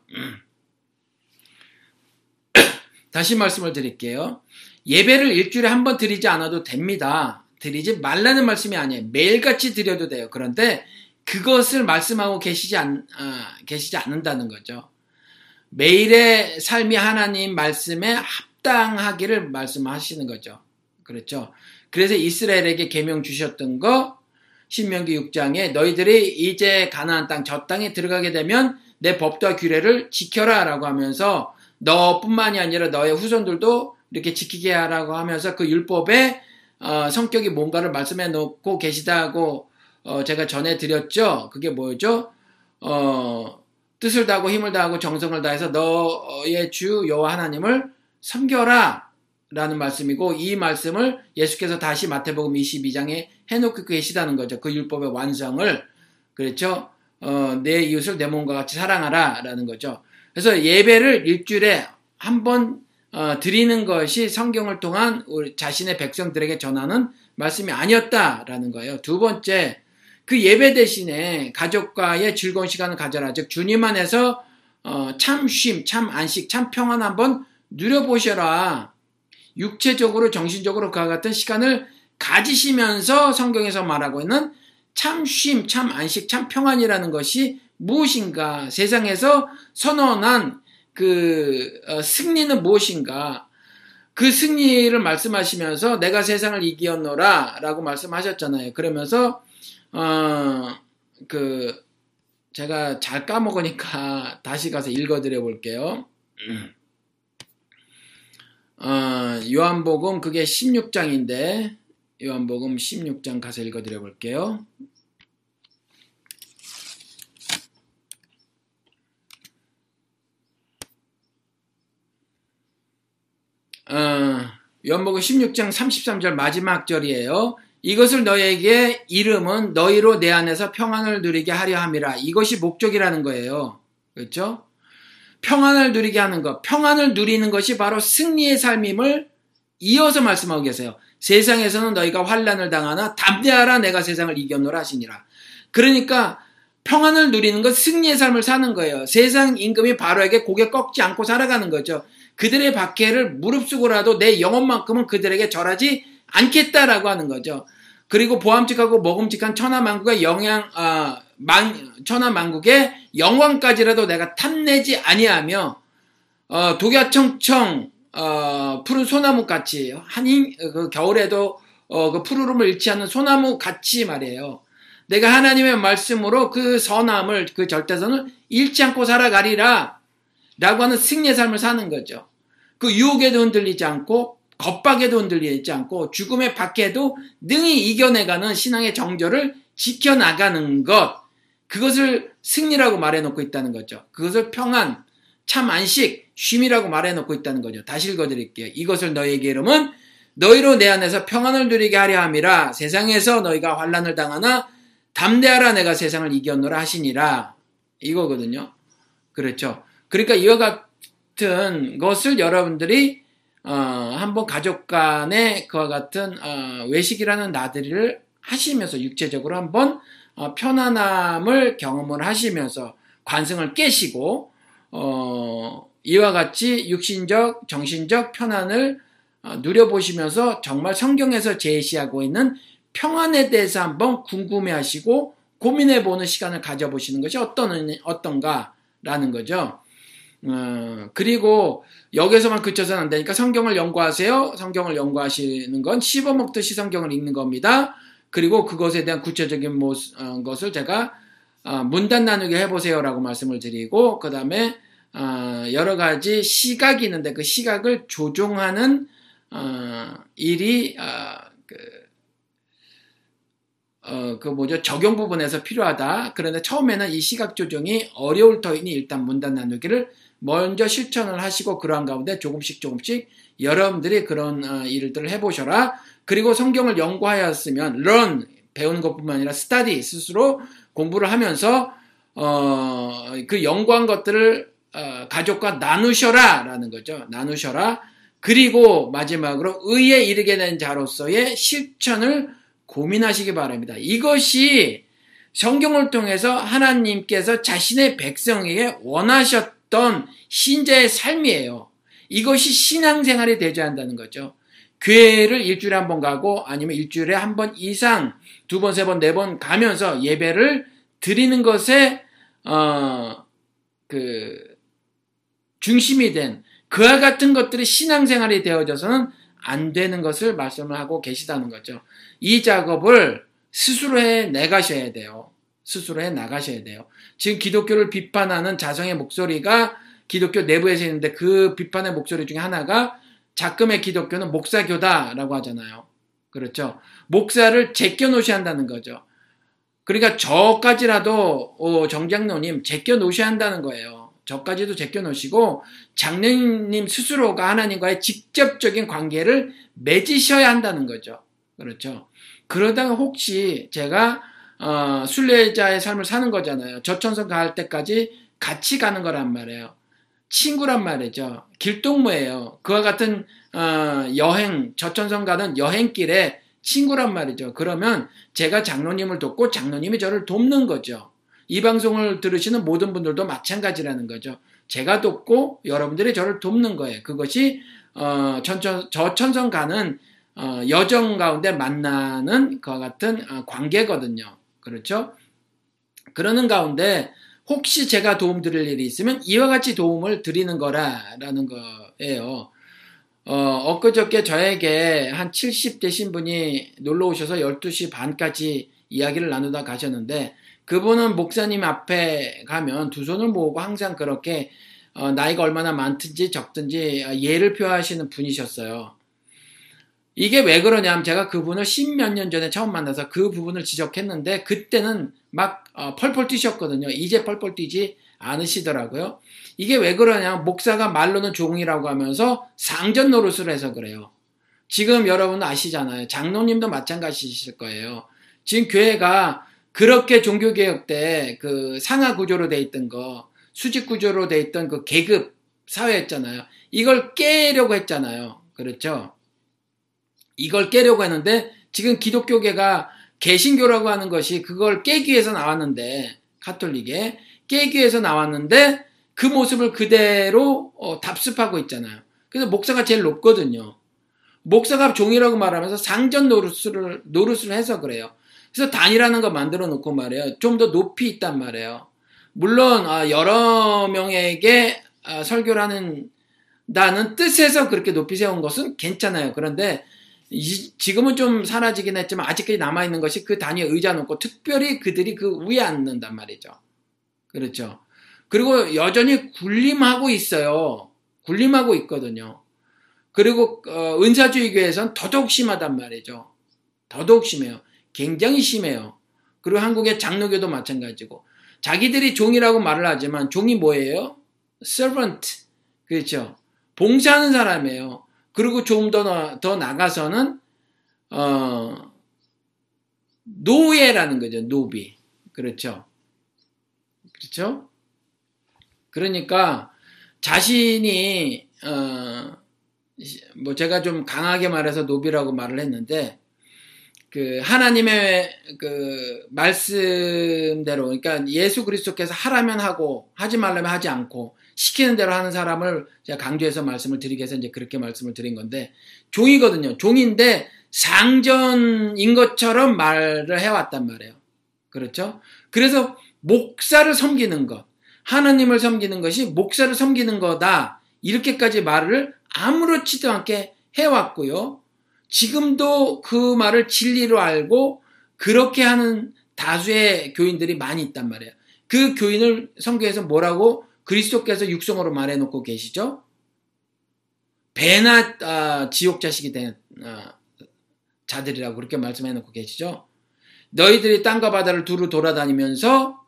*clears throat* 다시 말씀을 드릴게요. 예배를 일주일에 한 번 드리지 않아도 됩니다. 드리지 말라는 말씀이 아니에요. 매일같이 드려도 돼요. 그런데 그것을 말씀하고 계시지, 않, 아, 계시지 않는다는 거죠. 매일의 삶이 하나님 말씀에 합당하기를 말씀하시는 거죠. 그렇죠. 그래서 이스라엘에게 계명 주셨던 거 신명기 6장에 너희들이 이제 가나안 땅 저 땅에 들어가게 되면 내 법과 규례를 지켜라라고 하면서 너뿐만이 아니라 너의 후손들도 이렇게 지키게 하라고 하면서 그 율법의 어, 성격이 뭔가를 말씀해 놓고 계시다고 어, 제가 전해 드렸죠. 그게 뭐죠? 어, 뜻을 다하고 힘을 다하고 정성을 다해서 너의 주 여호와 하나님을 섬겨라 라는 말씀이고 이 말씀을 예수께서 다시 마태복음 22장에 해놓고 계시다는 거죠. 그 율법의 완성을 그렇죠. 어, 내 이웃을 내 몸과 같이 사랑하라 라는 거죠. 그래서 예배를 일주일에 한 번 어, 드리는 것이 성경을 통한 우리 자신의 백성들에게 전하는 말씀이 아니었다라는 거예요. 두 번째, 그 예배 대신에 가족과의 즐거운 시간을 가져라. 즉 주님 안에서 어, 참 쉼, 참 안식, 참 평안 한번 누려보셔라. 육체적으로 정신적으로 그와 같은 시간을 가지시면서 성경에서 말하고 있는 참 쉼, 참 안식, 참 평안이라는 것이 무엇인가? 세상에서 선언한 그 어, 승리는 무엇인가? 그 승리를 말씀하시면서 내가 세상을 이기었노라라고 말씀하셨잖아요. 그러면서 어그 제가 잘 까먹으니까 *laughs* 다시 가서 읽어드려 볼게요. 어, 요한복음 그게 16장인데 요한복음 16장 가서 읽어드려 볼게요. 어, 요한복음 16장 33절 마지막 절이에요. 이것을 너에게 이름은 너희로 내 안에서 평안을 누리게 하려 함이라. 이것이 목적이라는 거예요. 그렇죠? 평안을 누리게 하는 것, 평안을 누리는 것이 바로 승리의 삶임을 이어서 말씀하고 계세요. 세상에서는 너희가 환란을 당하나 담대하라 내가 세상을 이겼노라 하시니라. 그러니까 평안을 누리는 것 승리의 삶을 사는 거예요. 세상 임금이 바로에게 고개 꺾지 않고 살아가는 거죠. 그들의 박해를 무릅쓰고라도 내 영혼만큼은 그들에게 절하지 않겠다라고 하는 거죠. 그리고 보암직하고 먹음직한 천하만국의 영양 아, 만, 천하만국의 영광까지라도 내가 탐내지 아니하며 어, 독야청청 어, 푸른 소나무 같이 한인 그 겨울에도 어, 그 푸르름을 잃지 않는 소나무 같이 말이에요. 내가 하나님의 말씀으로 그 선함을 그 절대선을 잃지 않고 살아가리라 라고 하는 승리의 삶을 사는 거죠. 그 유혹에도 흔들리지 않고 겁박에도 흔들리지 않고 죽음의 박해도 능히 이겨내가는 신앙의 정절을 지켜나가는 것 그것을 승리라고 말해놓고 있다는 거죠. 그것을 평안, 참 안식, 쉼이라고 말해놓고 있다는 거죠. 다시 읽어드릴게요. 이것을 너희에게 이름은 너희로 내 안에서 평안을 누리게 하려 함이라 세상에서 너희가 환란을 당하나 담대하라 내가 세상을 이겼노라 하시니라 이거거든요. 그렇죠. 그러니까 이와 같은 것을 여러분들이 어, 한번 가족 간에 그와 같은 어, 외식이라는 나들이를 하시면서 육체적으로 한번 어, 편안함을 경험을 하시면서 관성을 깨시고 어, 이와 같이 육신적, 정신적 편안을 어, 누려보시면서 정말 성경에서 제시하고 있는 평안에 대해서 한번 궁금해하시고 고민해보는 시간을 가져보시는 것이 어떤 어떤가라는 거죠. 어, 그리고 여기서만 그쳐서는 안 되니까 성경을 연구하세요. 성경을 연구하시는 건 씹어먹듯이 성경을 읽는 겁니다. 그리고 그것에 대한 구체적인 모습, 어, 것을 제가 어, 문단 나누게 해보세요라고 말씀을 드리고 그 다음에 어, 여러 가지 시각이 있는데 그 시각을 조종하는 어, 일이 어, 그, 어, 그 뭐죠 적용 부분에서 필요하다. 그런데 처음에는 이 시각 조정이 어려울 터이니 일단 문단 나누기를 먼저 실천을 하시고 그러한 가운데 조금씩 조금씩 여러분들이 그런 어, 일들을 해보셔라. 그리고 성경을 연구하였으면 learn 배우는 것뿐만 아니라 study 스스로 공부를 하면서 어, 그 연구한 것들을 어, 가족과 나누셔라라는 거죠. 나누셔라. 그리고 마지막으로 의에 이르게 된 자로서의 실천을 고민하시기 바랍니다. 이것이 성경을 통해서 하나님께서 자신의 백성에게 원하셨 던 신자의 삶이에요. 이것이 신앙생활이 되어야 한다는 거죠. 교회를 일주일에 한 번 가고 아니면 일주일에 한 번 이상 두 번, 세 번, 네 번 가면서 예배를 드리는 것에 어 그 중심이 된 그와 같은 것들이 신앙생활이 되어져서는 안 되는 것을 말씀을 하고 계시다는 거죠. 이 작업을 스스로 해 내가셔야 돼요. 스스로 해 나가셔야 돼요. 지금 기독교를 비판하는 자성의 목소리가 기독교 내부에서 있는데 그 비판의 목소리 중에 하나가 작금의 기독교는 목사교다라고 하잖아요. 그렇죠. 목사를 제껴 놓으셔야 한다는 거죠. 그러니까 저까지라도 어, 정장로님 제껴 놓으셔야 한다는 거예요. 저까지도 제껴 놓으시고 장로님 스스로가 하나님과의 직접적인 관계를 맺으셔야 한다는 거죠. 그렇죠. 그러다가 혹시 제가 어, 순례자의 삶을 사는 거잖아요. 저천성 갈 때까지 같이 가는 거란 말이에요. 친구란 말이죠. 길동무예요. 그와 같은 어, 여행 저천성 가는 여행길에 친구란 말이죠. 그러면 제가 장로님을 돕고 장로님이 저를 돕는 거죠. 이 방송을 들으시는 모든 분들도 마찬가지라는 거죠. 제가 돕고 여러분들이 저를 돕는 거예요. 그것이 어, 천천, 저천성 가는 어, 여정 가운데 만나는 그와 같은 어, 관계거든요. 그렇죠? 그러는 가운데 혹시 제가 도움 드릴 일이 있으면 이와 같이 도움을 드리는 거라라는 거예요. 어, 엊그저께 저에게 한 70 되신 분이 놀러 오셔서 12시 반까지 이야기를 나누다 가셨는데 그분은 목사님 앞에 가면 두 손을 모으고 항상 그렇게 어, 나이가 얼마나 많든지 적든지 예를 표하시는 분이셨어요. 이게 왜 그러냐면 제가 그분을 십몇 년 전에 처음 만나서 그 부분을 지적했는데 그때는 막 어, 펄펄 뛰셨거든요. 이제 펄펄 뛰지 않으시더라고요. 이게 왜 그러냐 목사가 말로는 종이라고 하면서 상전 노릇을 해서 그래요. 지금 여러분 아시잖아요. 장로님도 마찬가지실 거예요. 지금 교회가 그렇게 종교개혁 때 그 상하 구조로 돼 있던 거, 수직 구조로 돼 있던 그 계급 사회였잖아요. 이걸 깨려고 했잖아요. 그렇죠? 이걸 깨려고 했는데 지금 기독교계가 개신교라고 하는 것이 그걸 깨기 위해서 나왔는데 카톨릭에 깨기 위해서 나왔는데 그 모습을 그대로 어, 답습하고 있잖아요. 그래서 목사가 제일 높거든요. 목사가 종이라고 말하면서 상전 노릇을 노릇을 해서 그래요. 그래서 단이라는 거 만들어 놓고 말이에요. 좀 더 높이 있단 말이에요. 물론 아, 여러 명에게 아, 설교를 하는 나는 뜻에서 그렇게 높이 세운 것은 괜찮아요. 그런데 지금은 좀 사라지긴 했지만 아직까지 남아있는 것이 그 단위에 의자 놓고 특별히 그들이 그 위에 앉는단 말이죠. 그렇죠. 그리고 여전히 군림하고 있어요. 군림하고 있거든요. 그리고 어, 은사주의교회에선 더더욱 심하단 말이죠. 더더욱 심해요. 굉장히 심해요. 그리고 한국의 장로교도 마찬가지고 자기들이 종이라고 말을 하지만 종이 뭐예요? servant 그렇죠. 봉사하는 사람이에요. 그리고 조금 더, 더 나가서는, 어, 노예라는 거죠. 노비. 그렇죠. 그렇죠? 그러니까 자신이, 어, 뭐 제가 좀 강하게 말해서 노비라고 말을 했는데, 그 하나님의 그 말씀대로 그러니까 예수 그리스도께서 하라면 하고 하지 말라면 하지 않고 시키는 대로 하는 사람을 제가 강조해서 말씀을 드리기 위해서 이제 그렇게 말씀을 드린 건데 종이거든요. 종인데 상전인 것처럼 말을 해왔단 말이에요. 그렇죠? 그래서 목사를 섬기는 것, 하나님을 섬기는 것이 목사를 섬기는 거다. 이렇게까지 말을 아무렇지도 않게 해왔고요. 지금도 그 말을 진리로 알고 그렇게 하는 다수의 교인들이 많이 있단 말이에요. 그 교인을 성경에서 뭐라고 그리스도께서 육성으로 말해놓고 계시죠? 배나 아, 지옥 자식이 된 아, 자들이라고 그렇게 말씀해놓고 계시죠? 너희들이 땅과 바다를 두루 돌아다니면서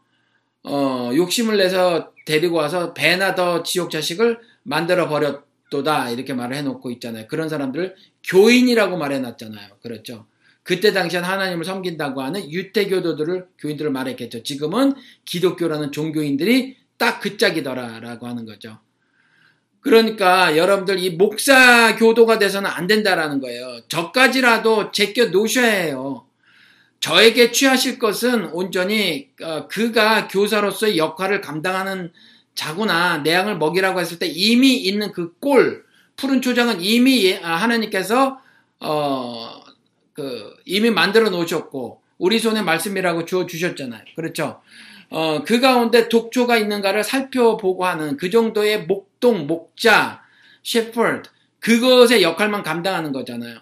어, 욕심을 내서 데리고 와서 배나 더 지옥 자식을 만들어 버렸도다 이렇게 말을 해놓고 있잖아요. 그런 사람들을 교인이라고 말해놨잖아요. 그렇죠? 그때 당시엔 하나님을 섬긴다고 하는 유태교도들을 교인들을 말했겠죠. 지금은 기독교라는 종교인들이 딱 그 짝이더라라고 하는 거죠. 그러니까 여러분들 이 목사 교도가 돼서는 안 된다라는 거예요. 저까지라도 제껴 놓으셔야 해요. 저에게 취하실 것은 온전히 어, 그가 교사로서의 역할을 감당하는 자구나 내 양을 먹이라고 했을 때 이미 있는 그 꼴 푸른 초장은 이미 예, 아, 하나님께서 어 그 이미 만들어 놓으셨고 우리 손에 말씀이라고 주어 주셨잖아요. 그렇죠? 어, 그 가운데 독초가 있는가를 살펴보고 하는 그 정도의 목동, 목자, 셰퍼드, 그것의 역할만 감당하는 거잖아요.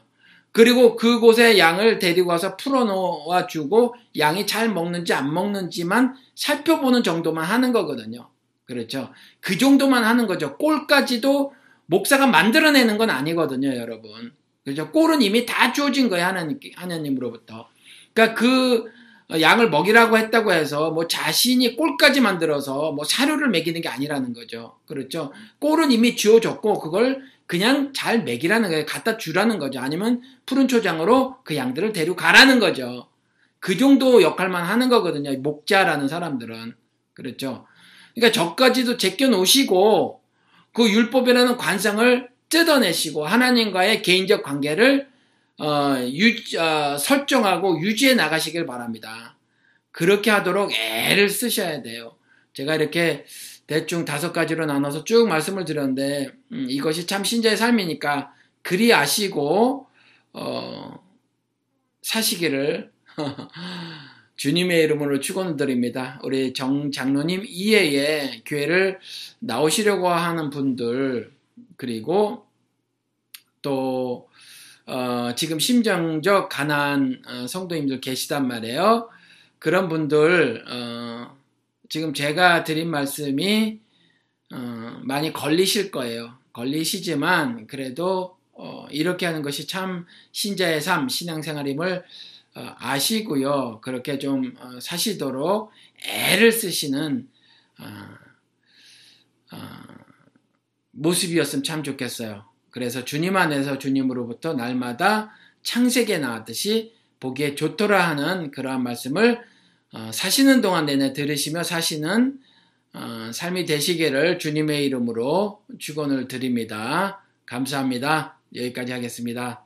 그리고 그곳에 양을 데리고 와서 풀어놓아 주고 양이 잘 먹는지 안 먹는지만 살펴보는 정도만 하는 거거든요. 그렇죠. 그 정도만 하는 거죠. 꼴까지도 목사가 만들어내는 건 아니거든요, 여러분. 그렇죠. 꼴은 이미 다 주어진 거예요, 하나님, 하나님으로부터. 그러니까 그 어, 양을 먹이라고 했다고 해서 뭐 자신이 꼴까지 만들어서 뭐 사료를 먹이는 게 아니라는 거죠. 그렇죠. 꼴은 이미 쥐어졌고 그걸 그냥 잘 먹이라는 거예요. 갖다 주라는 거죠. 아니면 푸른 초장으로 그 양들을 데려가라는 거죠. 그 정도 역할만 하는 거거든요. 목자라는 사람들은. 그렇죠. 그러니까 저까지도 제껴 놓으시고 그 율법이라는 관상을 뜯어내시고 하나님과의 개인적 관계를 어, 유, 어, 설정하고 유지해 나가시길 바랍니다. 그렇게 하도록 애를 쓰셔야 돼요. 제가 이렇게 대충 다섯 가지로 나눠서 쭉 말씀을 드렸는데 음, 이것이 참 신자의 삶이니까 그리 아시고 어, 사시기를 *laughs* 주님의 이름으로 축원을 드립니다. 우리 정 장로님 이외에 교회를 나오시려고 하는 분들 그리고 또 어, 지금 심정적 가난 어, 성도님들 계시단 말이에요. 그런 분들 어, 지금 제가 드린 말씀이 어, 많이 걸리실 거예요. 걸리시지만 그래도 어, 이렇게 하는 것이 참 신자의 삶, 신앙생활임을 어, 아시고요. 그렇게 좀 사시도록 애를 쓰시는 모습이었으면 참 좋겠어요. 그래서 주님 안에서 주님으로부터 날마다 창세기에 나왔듯이 보기에 좋더라 하는 그러한 말씀을 어, 사시는 동안 내내 들으시며 사시는 어, 삶이 되시기를 주님의 이름으로 축원을 드립니다. 감사합니다. 여기까지 하겠습니다.